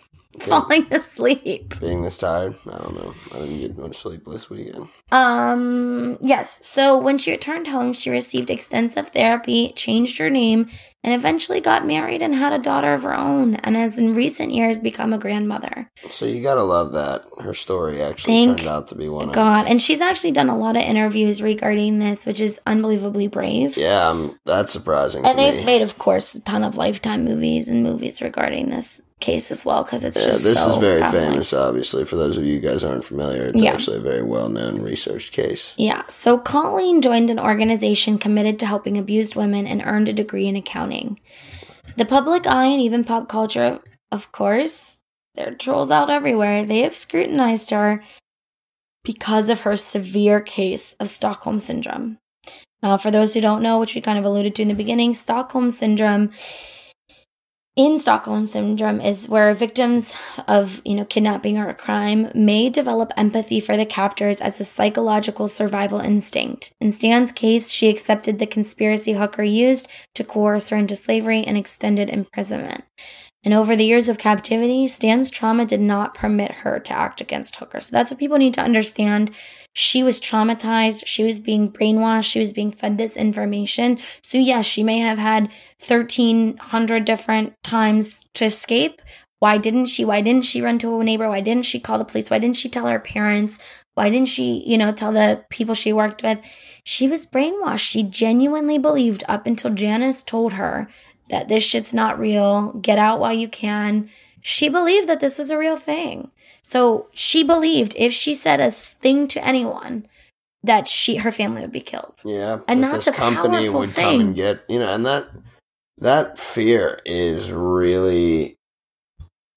Falling asleep. Being this tired? I don't know. I didn't get much sleep this weekend. Um, yes. So when she returned home, she received extensive therapy, changed her name, and eventually got married and had a daughter of her own, and has in recent years become a grandmother. So you gotta love that. Her story actually Thank turned out to be one God. of. And she's actually done a lot of interviews regarding this, which is unbelievably brave. Yeah, um, that's surprising And they've me. made, of course, a ton of lifetime movies and movies regarding this case as well, because it's yeah, just this so is very prevalent. famous, obviously. For those of you guys aren't familiar, it's Yeah. actually a very well known researched case. Yeah, so Colleen joined an organization committed to helping abused women and earned a degree in accounting. The public eye and even pop culture, of course, there are trolls out everywhere. They have scrutinized her because of her severe case of Stockholm Syndrome. Now, for those who don't know, which we kind of alluded to in the beginning, Stockholm Syndrome in Stockholm syndrome is where victims of, you know, kidnapping or a crime may develop empathy for the captors as a psychological survival instinct. In Stan's case, she accepted the conspiracy Hooker used to coerce her into slavery and extended imprisonment. And over the years of captivity, Stan's trauma did not permit her to act against Hooker. So that's what people need to understand. She was traumatized. She was being brainwashed. She was being fed this information. So, yes, she may have had 1,300 different times to escape. Why didn't she? Why didn't she run to a neighbor? Why didn't she call the police? Why didn't she tell her parents? Why didn't she, you know, tell the people she worked with? She was brainwashed. She genuinely believed up until Janice told her that this shit's not real. Get out while you can. She believed that this was a real thing. So she believed if she said a thing to anyone, that she her family would be killed. Yeah, And that that's this a company would thing. come and get you know, and that that fear is really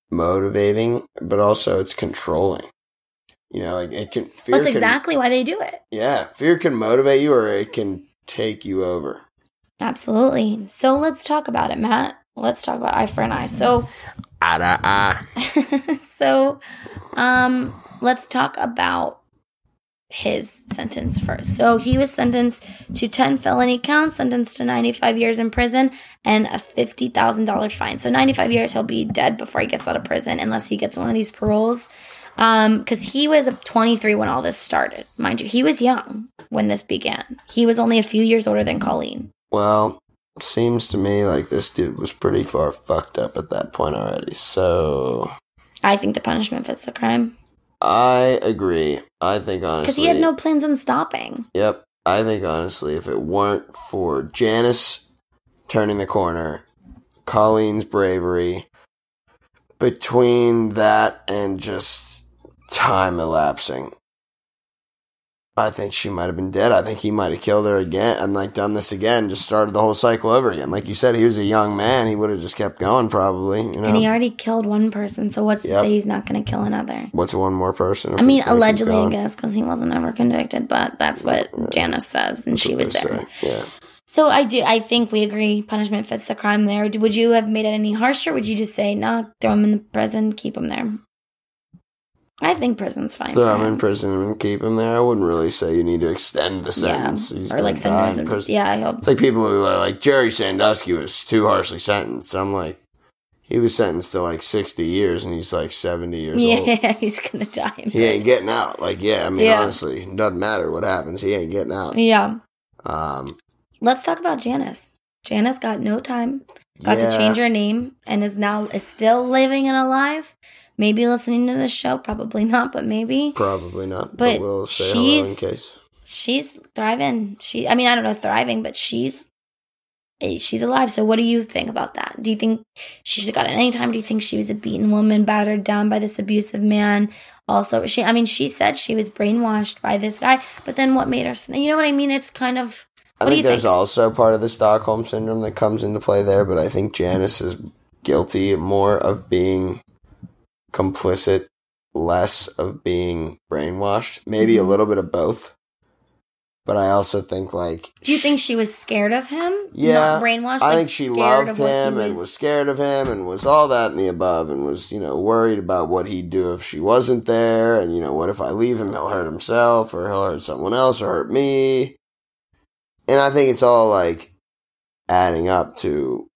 motivating, but also it's controlling. You know, like it can fear. That's can- exactly why they do it. yeah, fear can motivate you, or it can take you over. Absolutely. So let's talk about it, Matt. Let's talk about eye for an eye. So Ah, ah, ah. so um let's talk about his sentence first. So he was sentenced to 10 felony counts, sentenced to 95 years in prison and a $50,000 fine. So 95 years, he'll be dead before he gets out of prison unless he gets one of these paroles. Um, cause he was 23 when all this started. Mind you, he was young when this began. He was only a few years older than Colleen. Well, seems to me like this dude was pretty far fucked up at that point already. So I think the punishment fits the crime. I agree. I think honestly, Because he had no plans on stopping. Yep. I think honestly, if it weren't for Janice turning the corner, Colleen's bravery, between that and just time elapsing, I think she might have been dead. I think he might have killed her again and like done this again, just started the whole cycle over again. Like you said, he was a young man. He would have just kept going probably. You know, And he already killed one person, so what's to say he's not going to kill another? what's one more person? I mean, he's gonna keep allegedly, I guess, because he wasn't ever convicted, but that's what Janice says, and That's she was there. say. Yeah. So I do. I think we agree. Punishment fits the crime. There. Would you have made it any harsher? Would you just say, "No, throw him in the prison, keep him there"? I think prison's fine. Throw him in prison and keep him there. I wouldn't really say you need to extend the sentence. Yeah, He's or like die in prison. Yeah, I hope. It's like people who are like Jerry Sandusky was too harshly sentenced. I'm like, he was sentenced to like 60 years and he's like 70 years old. Yeah, he's gonna die. In He ain't getting out. Like, yeah, I mean, Yeah. honestly, it doesn't matter what happens. He ain't getting out. Yeah. Um, Let's talk about Janice. Janice got no time. Got yeah, to change her name and is now is still living and alive. Maybe listening to this show, probably not, but maybe Probably not, but, But we'll say hello in she's- case. she's thriving. She, I mean, I don't know thriving, but she's eh, she's alive. So, what do you think about that? Do you think she should have gotten any time? Do you think she was a beaten woman, battered down by this abusive man? Also, she, I mean, she said she was brainwashed by this guy, but then what made her? You know what I mean? It's kind of. I think there's think? also part of the Stockholm syndrome that comes into play there, but I think Janice is guilty more of being complicit, less of being brainwashed. Maybe a Mhm. little bit of both. But I also think like Do you think she was scared of him? Yeah, Not brainwashed. I like, think she scared loved of what he him and was scared of him and was all that and the above and was, you know, worried about what he'd do if she wasn't there and, you know, what if I leave him, he'll hurt himself or he'll hurt someone else or hurt me. And I think it's all like adding up to,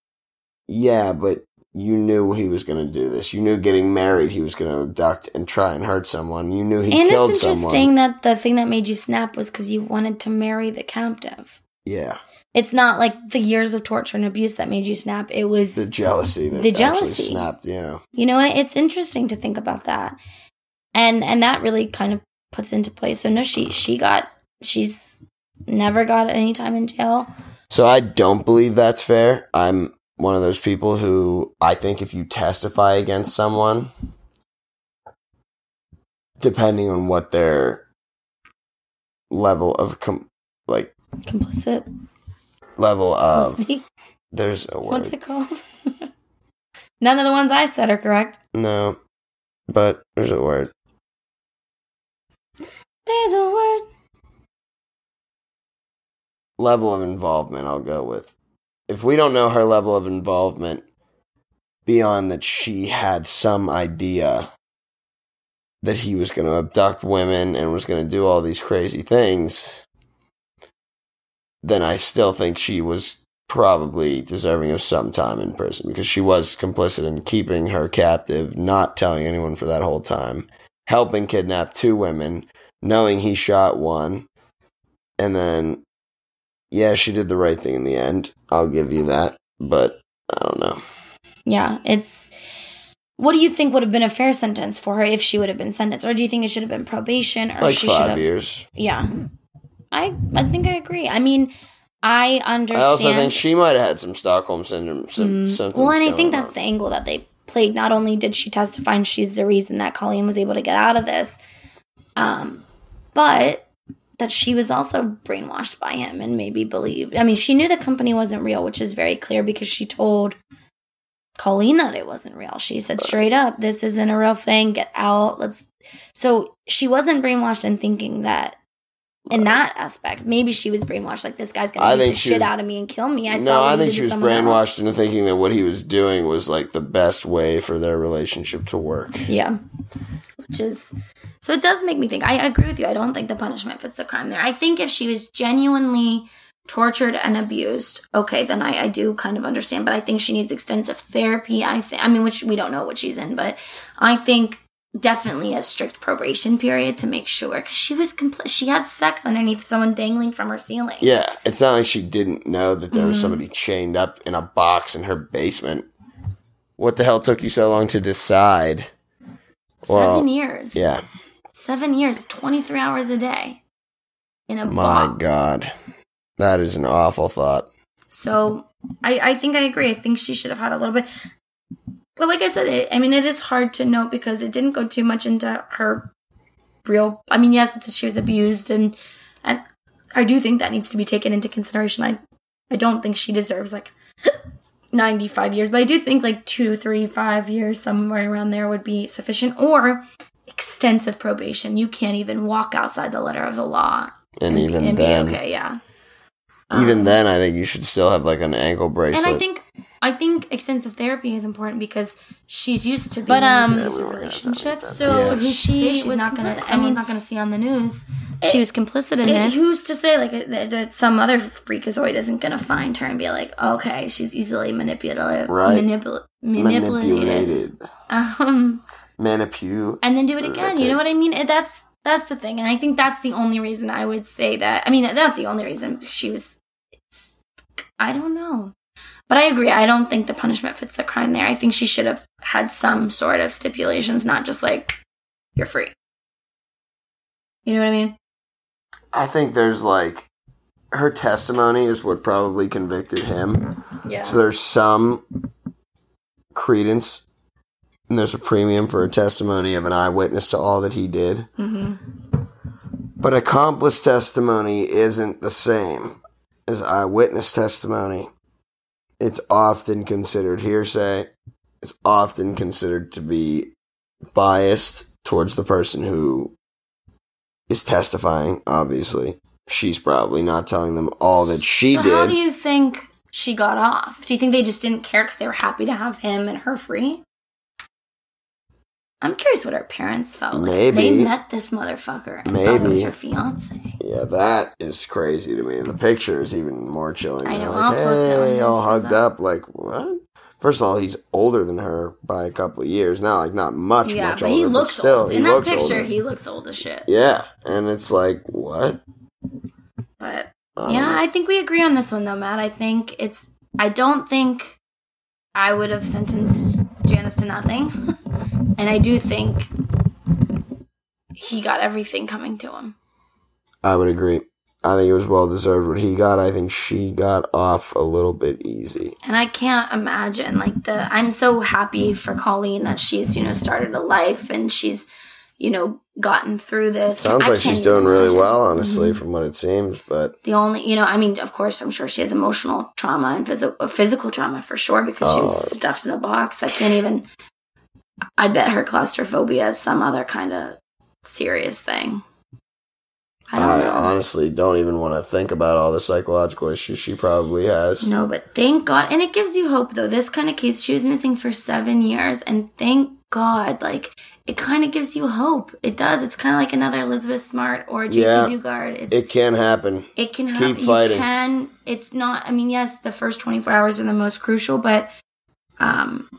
yeah, but you knew he was going to do this. You knew getting married he was going to abduct and try and hurt someone. You knew he and killed someone. And it's interesting someone. that the thing that made you snap was because you wanted to marry the captive. Yeah, It's not like the years of torture and abuse that made you snap. It was, the jealousy that The jealousy. snapped, yeah. you know, it's interesting to think about that, and and that really kind of puts into place. So no, she she got she's never got any time in jail. So I don't believe that's fair. I'm one of those people who I think if you testify against someone, depending on what their level of com- like Complicit. level of Complicity? there's a word. What's it called? None of the ones I said are correct. no, but there's a word There's a word. level of involvement. I'll go with if we don't know her level of involvement beyond that she had some idea that he was going to abduct women and was going to do all these crazy things, then I still think she was probably deserving of some time in prison because she was complicit in keeping her captive, not telling anyone for that whole time, helping kidnap two women, knowing he shot one, and then, yeah, she did the right thing in the end. I'll give you that, but I don't know. Yeah, it's. What do you think would have been a fair sentence for her if she would have been sentenced, or do you think it should have been probation, or Like she should five have? years. Yeah, I I think I agree. I mean, I understand. I also think she might have had some Stockholm syndrome Mhm. symptoms. Well, and I think that's on. the angle that they played. Not only did she testify and she's the reason that Colleen was able to get out of this, um, but that she was also brainwashed by him and maybe believed. I mean, she knew the company wasn't real, which is very clear because she told Colleen that it wasn't real. She said straight up, "This isn't a real thing. Get out. Let's." So she wasn't brainwashed in thinking that. In that aspect, maybe she was brainwashed. Like this guy's I gonna beat think the shit was- out of me and kill me. I no, I think she was someone else. brainwashed into thinking that what he was doing was like the best way for their relationship to work. Yeah. Which is So it does make me think. I agree with you. I don't think the punishment fits the crime there. I think if she was genuinely tortured and abused, okay, then I, I do kind of understand. But I think she needs extensive therapy. I think, I mean, which we don't know what she's in, but I think definitely a strict probation period to make sure because she was compl- she had sex underneath someone dangling from her ceiling. Yeah, it's not like she didn't know that there Mm-hmm. was somebody chained up in a box in her basement. What the hell took you so long to decide? Well, Seven years. Yeah, Seven years, 23 hours a day in a box. my box. God. That is an awful thought. So I, I think I agree. I think she should have had a little bit. But like I said, it, I mean, it is hard to know because it didn't go too much into her real. I mean, yes, it's that she was abused, and and I do think that needs to be taken into consideration. I I don't think she deserves like 95 years, but I do think like two, three, five years, somewhere around there would be sufficient, or extensive probation. You can't even walk outside the letter of the law And even and then, be okay. Yeah. even Um, then, I think you should still have like an ankle bracelet. and I think I think extensive therapy is important because she's used to being But, um, in Yeah, these we were gonna relationships. So about. Yeah. who's to say She she's was not going to? I I mean, mean- not going to see on the news. It- she was complicit in it- this. Who's to say like that, that some other freakazoid isn't going to find her and be like, okay, she's easily manipulative, Right. manipul- manipulated, manipulated, um, manipulated. and then do it again. You know what I mean? It, that's that's the thing, and I think that's the only reason I would say that. I mean, not the only reason. She was. I don't know. But I agree. I don't think the punishment fits the crime there. I think she should have had some sort of stipulations, not just like, you're free. You know what I mean? I think there's like her testimony is what probably convicted him. Yeah. So there's some credence, and there's a premium for a testimony of an eyewitness to all that he did. hmm But accomplice testimony isn't the same as eyewitness testimony. It's often considered hearsay. It's often considered to be biased towards the person who is testifying, obviously. She's probably not telling them all that she so did. how do you think she got off? Do you think they just didn't care because they were happy to have him and her free? I'm curious what her parents felt like. Maybe. They met this motherfucker and thought it was Maybe. her fiance. Yeah, that is crazy to me. The picture is even more chilling. I know, Like, I'll post it on hey, all hugged that- up. Like, what? First of all, he's older than her by a couple of years. Not like not much, yeah, much but older, he looks still, old. In that picture, older. he looks old as shit. yeah, and it's like what? But Um, yeah, I think we agree on this one though, Matt. I think it's. I don't think I would have sentenced Janice to nothing, and I do think he got everything coming to him. I would agree. I think it was well deserved what he got. I think she got off a little bit easy. And I can't imagine like the I'm so happy for Colleen that she's, you know, started a life and she's, you know, gotten through this. Sounds I like she's doing even really well, honestly, Mhm. from what it seems. But The only, you know, I mean, of course, I'm sure she has emotional trauma and physical physical trauma for sure because she was Oh. stuffed in a box. I can't even. I bet her claustrophobia is some other kind of serious thing. I I honestly don't even want to think about all the psychological issues she probably has. No, but thank God. And it gives you hope, though. This kind of case, she was missing for seven years. And thank God, like, it kind of gives you hope. It does. It's kind of like another Elizabeth Smart or Jaycee Yeah. Dugard. It's, It can happen. it can keep fighting. You can. It's not, I mean, yes, the first 24 hours are the most crucial, but um,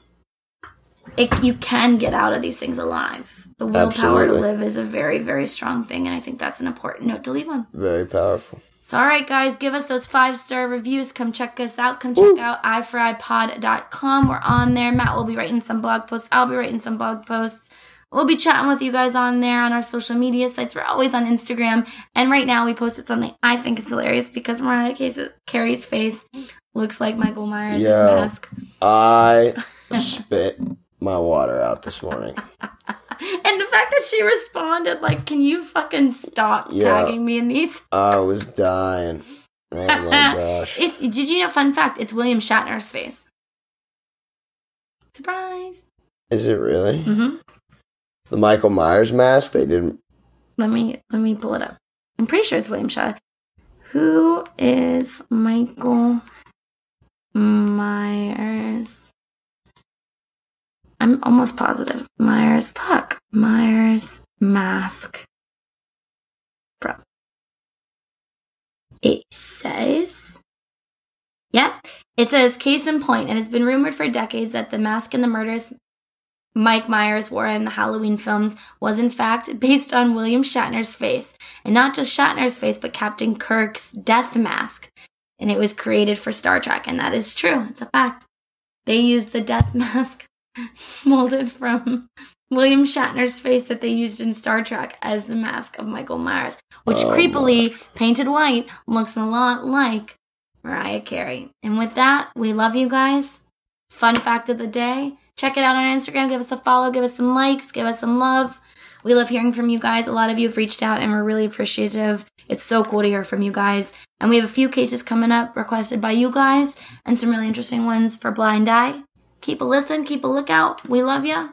it, you can get out of these things alive. The willpower Absolutely. to live is a very, very strong thing. And I think that's an important note to leave on. Very powerful. So, all right, guys, give us those five star reviews. Come check us out. Come check out iFryPod.com. We're on there. Matt will be writing some blog posts. I'll be writing some blog posts. We'll be chatting with you guys on there on our social media sites. We're always on Instagram. And right now, we posted something I think is hilarious because Mariah Case- Carey's face looks like Michael Myers' Yeah. mask. I spit my water out this morning. And the fact that she responded, like, can you fucking stop Yeah. tagging me in these? I was dying. Oh my gosh. It's did you know? Fun fact: It's William Shatner's face. Surprise! Is it really? hmm The Michael Myers mask? They didn't. Let me let me pull it up. I'm pretty sure it's William Shatner. Who is Michael Myers I'm almost positive. Myers, fuck. Myers mask. Bro. It says. Yep. It says, case in point, it has been rumored for decades that the mask and the murders Mike Myers wore in the Halloween films was in fact based on William Shatner's face. And not just Shatner's face, but Captain Kirk's death mask. And it was created for Star Trek. And that is true. It's a fact. They used the death mask molded from William Shatner's face that they used in Star Trek as the mask of Michael Myers, which oh, creepily, painted white, looks a lot like Mariah Carey. And with that, we love you guys. Fun fact of the day check it out on Instagram. Give us a follow, give us some likes, give us some love. We love hearing from you guys. A lot of you have reached out and we're really appreciative. It's so cool to hear from you guys. And we have a few cases coming up requested by you guys and some really interesting ones for Blind Eye. Keep a listen, keep a lookout. We love you.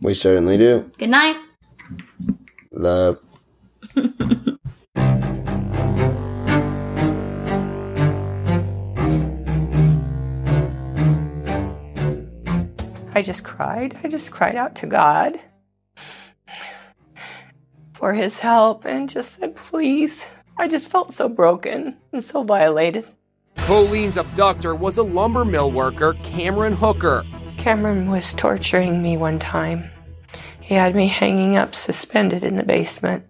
We certainly do. Good night. Love. I just cried. I just cried out to God for his help and just said, please. I just felt so broken and so violated. Colleen's abductor was a lumber mill worker, Cameron Hooker. Cameron was torturing me one time. He had me hanging up suspended in the basement.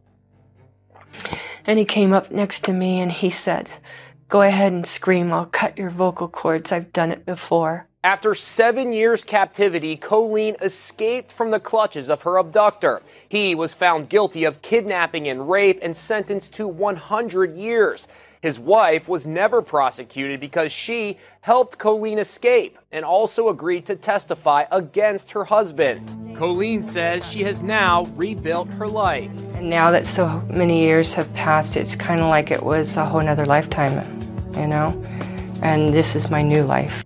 And he came up next to me and he said, Go ahead and scream. I'll cut your vocal cords. I've done it before. After seven years captivity, Colleen escaped from the clutches of her abductor. He was found guilty of kidnapping and rape and sentenced to 100 years. His wife was never prosecuted because she helped Colleen escape and also agreed to testify against her husband. Colleen says she has now rebuilt her life. And now that so many years have passed, it's kind of like it was a whole nother lifetime, you know? And this is my new life.